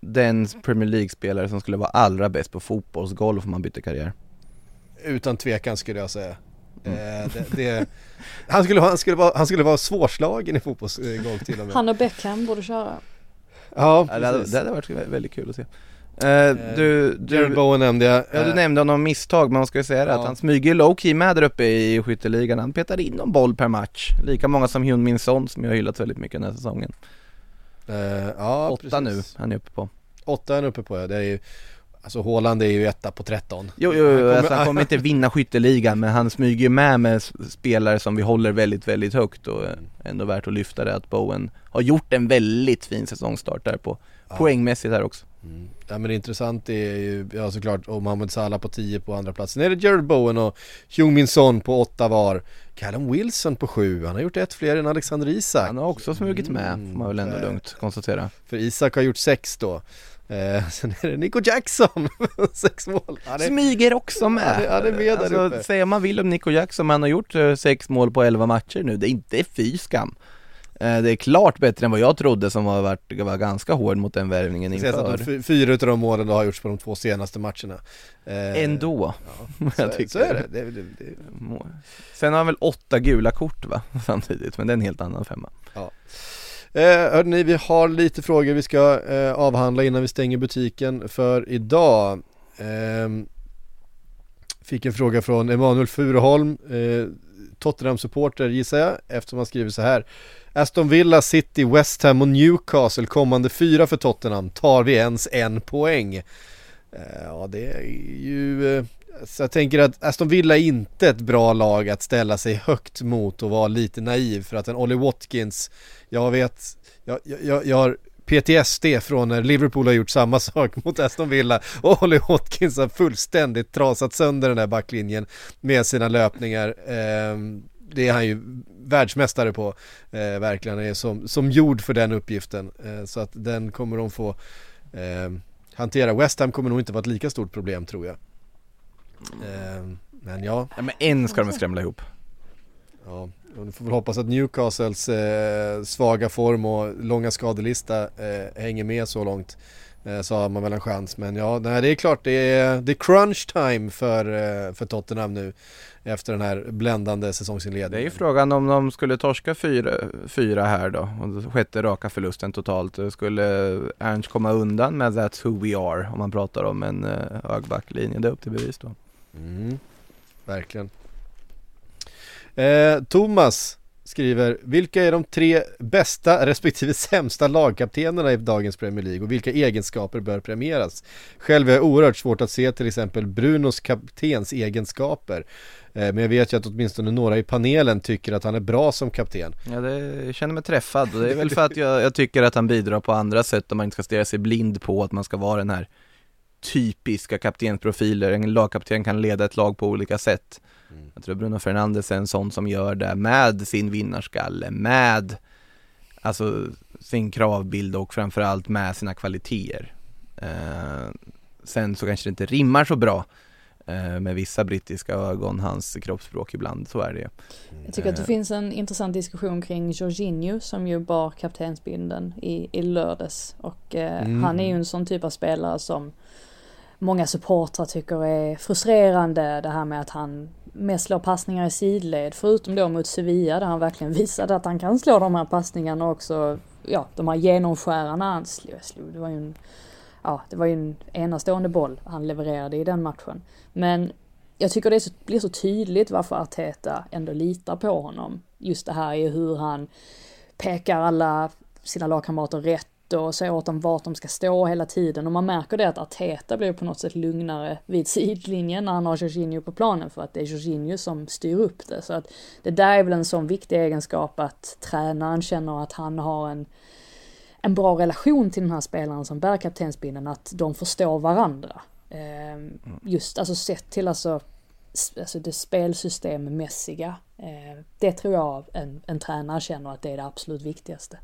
den Premier League-spelare som skulle vara allra bäst på fotbollsgolf om man bytte karriär? Utan tvekan skulle jag säga. Mm. Det, det, han, skulle, han, skulle vara, han skulle vara svårslagen i fotbollsgolf till och med. Han och Beckham borde köra. Ja, ja det, hade, det hade varit väldigt kul att se. Uh, du, du, Jared Bowen nämnde jag. Ja du nämnde honom misstag, men man ska ju säga det ja. att han smyger low-key med där uppe i skytteligan. Han petar in någon boll per match. Lika många som Hyun Min Son som jag har hyllat väldigt mycket den här säsongen. Uh, ja, Åtta precis. nu, han är uppe på. Åtta är han uppe på ja, det är ju Alltså Håland är ju etta på 13 Jo, jo, jo han kommer, alltså, han kommer inte vinna skytteligan men han smyger med med spelare som vi håller väldigt, väldigt högt och mm. ändå värt att lyfta det att Bowen har gjort en väldigt fin säsongstart där på ja. poängmässigt här också mm. Ja men det intressant är ju, ja såklart, och Mohamed Salah på 10 på andra platsen. Sen är det Jared Bowen och Min Son på 8 var. Callum Wilson på 7, han har gjort ett fler än Alexander Isak. Han har också smugit med, får man väl ändå mm. lugnt konstatera. För Isak har gjort 6 då. Eh, sen är det Nico Jackson, sex mål. Ja, det... Smyger också med. Ja, det, är med alltså, där Säga man vill om Nico Jackson, han har gjort eh, sex mål på elva matcher nu, det är inte fy skam. Eh, Det är klart bättre än vad jag trodde som har varit, var ganska hård mot den värvningen sägs att inför. de fy- fyra utav de målen har gjorts på de två senaste matcherna. Eh, Ändå. Ja, så, Jag tycker så är det. det, det, det Sen har han väl åtta gula kort va, samtidigt, men det är en helt annan femma. Eh, hörni, vi har lite frågor vi ska eh, avhandla innan vi stänger butiken för idag. Ehm, fick en fråga från Emanuel Furuholm, eh, Tottenham-supporter gissar jag, eftersom han skriver så här. Aston Villa, City, West Ham och Newcastle kommande fyra för Tottenham. Tar vi ens en poäng? Eh, ja, det är ju... Eh, så jag tänker att Aston Villa är inte ett bra lag att ställa sig högt mot och vara lite naiv för att en Ollie Watkins, jag vet, jag, jag, jag har PTSD från när Liverpool har gjort samma sak mot Aston Villa och Ollie Watkins har fullständigt trasat sönder den där backlinjen med sina löpningar. Ehm, det är han ju världsmästare på, eh, verkligen. Han är som, som gjord för den uppgiften. Eh, så att den kommer de få eh, hantera. West Ham kommer nog inte vara ett lika stort problem tror jag. Eh, men ja, Ja, men en ska de skrämla ihop. ja. Och du får väl hoppas att Newcastles eh, svaga form och långa skadelista eh, hänger med så långt. Så har man väl en chans. Men ja, nej, det är klart det är, det är crunch time för, för Tottenham nu. Efter den här bländande säsongsinledningen. Det är ju frågan om de skulle torska fyra, fyra här då, och sjätte raka förlusten totalt. Skulle Ernst komma undan med That's who we are, om man pratar om en eh, hög backlinje. Det är upp till bevis då. Mm, verkligen. Eh, Thomas skriver, vilka är de tre bästa respektive sämsta lagkaptenerna i dagens Premier League och vilka egenskaper bör premieras? Själv är jag oerhört svårt att se till exempel Brunos kaptens egenskaper. Eh, men jag vet ju att åtminstone några i panelen tycker att han är bra som kapten. Ja, det, jag känner mig träffad och det är väl för att jag, jag tycker att han bidrar på andra sätt och man inte ska stirra sig blind på att man ska vara den här typiska kaptensprofiler. En lagkapten kan leda ett lag på olika sätt. Jag tror Bruno Fernandes är en sån som gör det med sin vinnarskalle, med alltså sin kravbild och framförallt med sina kvaliteter. Eh, sen så kanske det inte rimmar så bra eh, med vissa brittiska ögon, hans kroppsspråk ibland, så är det ju. Jag tycker att det Eh. finns en intressant diskussion kring Jorginho som ju bar kaptensbindeln i, i lördags. Och eh, Mm. han är ju en sån typ av spelare som många supportrar tycker är frustrerande. Det här med att han mest slår passningar i sidled. Förutom då mot Sevilla där han verkligen visade att han kan slå de här passningarna också. Ja, de här genomskärarna han slog. slog. Det var ju en, ja, det var ju en enastående boll han levererade i den matchen. Men jag tycker det så, blir så tydligt varför Arteta ändå litar på honom. Just det här är hur han pekar alla sina lagkamrater rätt och säger åt dem vart de ska stå hela tiden. Och man märker det att Arteta blir på något sätt lugnare vid sidlinjen när han har Jorginho på planen för att det är Jorginho som styr upp det. Så att det där är väl en sån viktig egenskap att tränaren känner att han har en en bra relation till den här spelaren som bär kaptensbindeln, att de förstår varandra. Ehm, just alltså sett till alltså, alltså det spelsystemmässiga. Eh, det tror jag en, en tränare känner att det är det absolut viktigaste.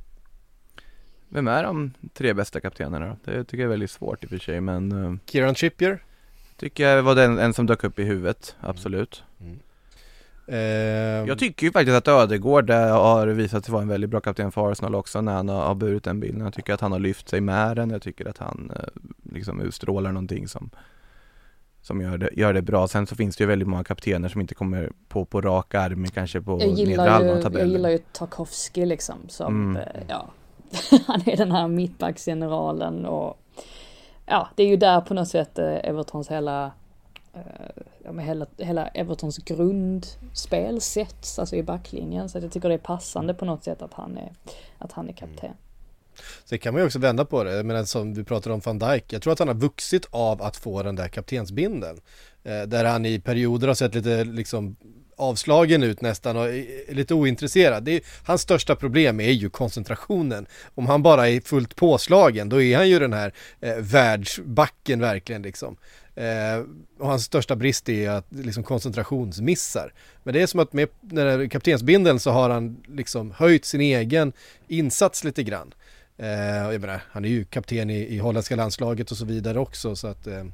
Vem är de tre bästa kaptenerna då? Det tycker jag är väldigt svårt i och för sig men eh, Kieran Trippier. tycker jag var den en som dök upp i huvudet, absolut. Eh, Jag tycker ju faktiskt att Ödegård har visat sig vara en väldigt bra kapten för Arsenal också när han har, burit den bilden. Jag tycker att han har lyft sig med den, jag tycker att han eh, liksom utstrålar någonting som som gör det, gör det bra. Sen så finns det ju väldigt många kaptener som inte kommer på, på rak arm, kanske på nedre gillar, halvan av ju, jag tabellen. gillar ju Tarkovsky liksom som, Mm. eh, ja, han är den här mittbacksgeneralen och ja, det är ju där på något sätt eh, Evertons hela, eh, ja men hela, hela Evertons grundspel sätts, alltså i backlinjen. Så jag tycker det är passande på något sätt att han är, att han är kapten. Sen kan man ju också vända på det, men som vi pratade om van Dijk, jag tror att han har vuxit av att få den där kaptensbindeln. Eh, där han i perioder har sett lite liksom avslagen ut nästan och är lite ointresserad. Det är, hans största problem är ju koncentrationen. Om han bara är fullt påslagen, då är han ju den här eh, världsbacken verkligen liksom. Eh, och hans största brist är att liksom koncentrationsmissar. Men det är som att med den här kaptensbindeln så har han liksom höjt sin egen insats lite grann. Eh, jag menar, han är ju kapten i, i holländska landslaget och så vidare också så att eh,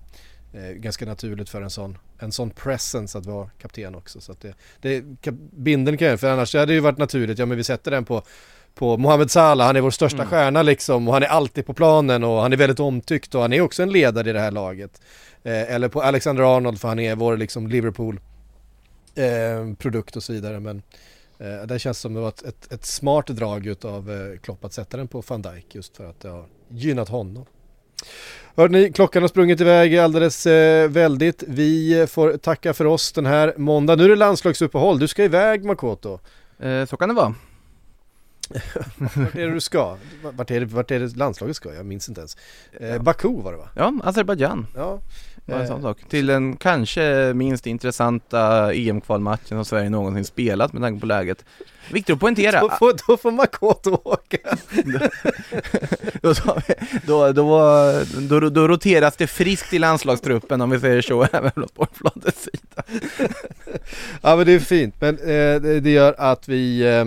eh, ganska naturligt för en sån, en sån presence att vara kapten också. Så att det, det, bindeln kan jag, för annars hade det ju varit naturligt, ja men vi sätter den på på Mohamed Salah, han är vår största stjärna liksom och han är alltid på planen och han är väldigt omtyckt och han är också en ledare i det här laget. Eh, eller på Alexander Arnold för han är vår liksom Liverpool eh, produkt och så vidare men eh, det känns som det var ett, ett, ett smart drag utav eh, Klopp att sätta den på van Dijk just för att det har gynnat honom. Hörde ni, klockan har sprungit iväg alldeles eh, väldigt. Vi får tacka för oss den här måndagen. Nu är det landslagsuppehåll, du ska iväg Makoto. Eh, så kan det vara. Vart är det du ska? Vart är det, vart är det landslaget ska? Jag minns inte ens. Eh, Baku var det va? Ja, Azerbajdzjan Ja. Var en Eh, sån sak. Till den kanske minst intressanta EM-kvalmatchen som Sverige någonsin spelat med tanke på läget. Viktigt att poängtera. Då får, då får Makoto åka. då, då, då, då, då roteras det friskt i landslagstruppen om vi säger så, även från Sportbladets sida. Ja men det är fint, men eh, det, det gör att vi eh,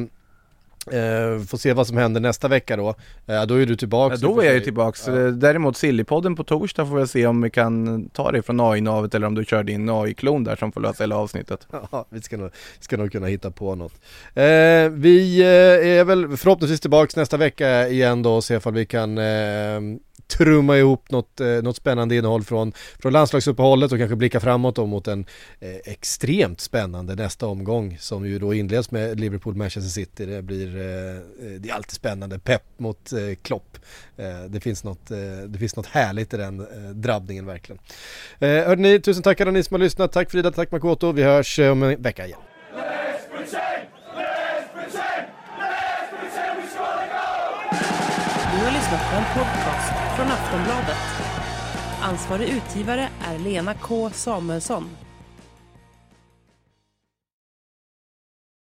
eh, får se vad som händer nästa vecka då. Eh, då är du tillbaka. Ja, då är jag ju tillbaks. Ja. Däremot Sillypodden på torsdag får vi se om vi kan ta det från AI-navet eller om du kör din AI-klon där som får lösa hela avsnittet. Ja, vi ska nog, ska nog kunna hitta på något. Eh, vi eh, är väl förhoppningsvis tillbaks nästa vecka igen då och se ifall vi kan eh, trumma ihop något, eh, något spännande innehåll från, från landslagsuppehållet och kanske blicka framåt då mot en eh, extremt spännande nästa omgång som ju då inleds med Liverpool-Manchester City. Det blir, eh, eh, det är alltid spännande. pepp mot eh, Klopp. Eh, det, finns något, eh, det finns något härligt i den eh, drabbningen verkligen. Eh, hörde ni, tusen tack alla ni som har lyssnat. Tack Frida, tack Makoto. Vi hörs eh, om en vecka igen. Du har lyssnat på en podcast från Aftonbladet. Ansvarig utgivare är Lena K Samuelsson.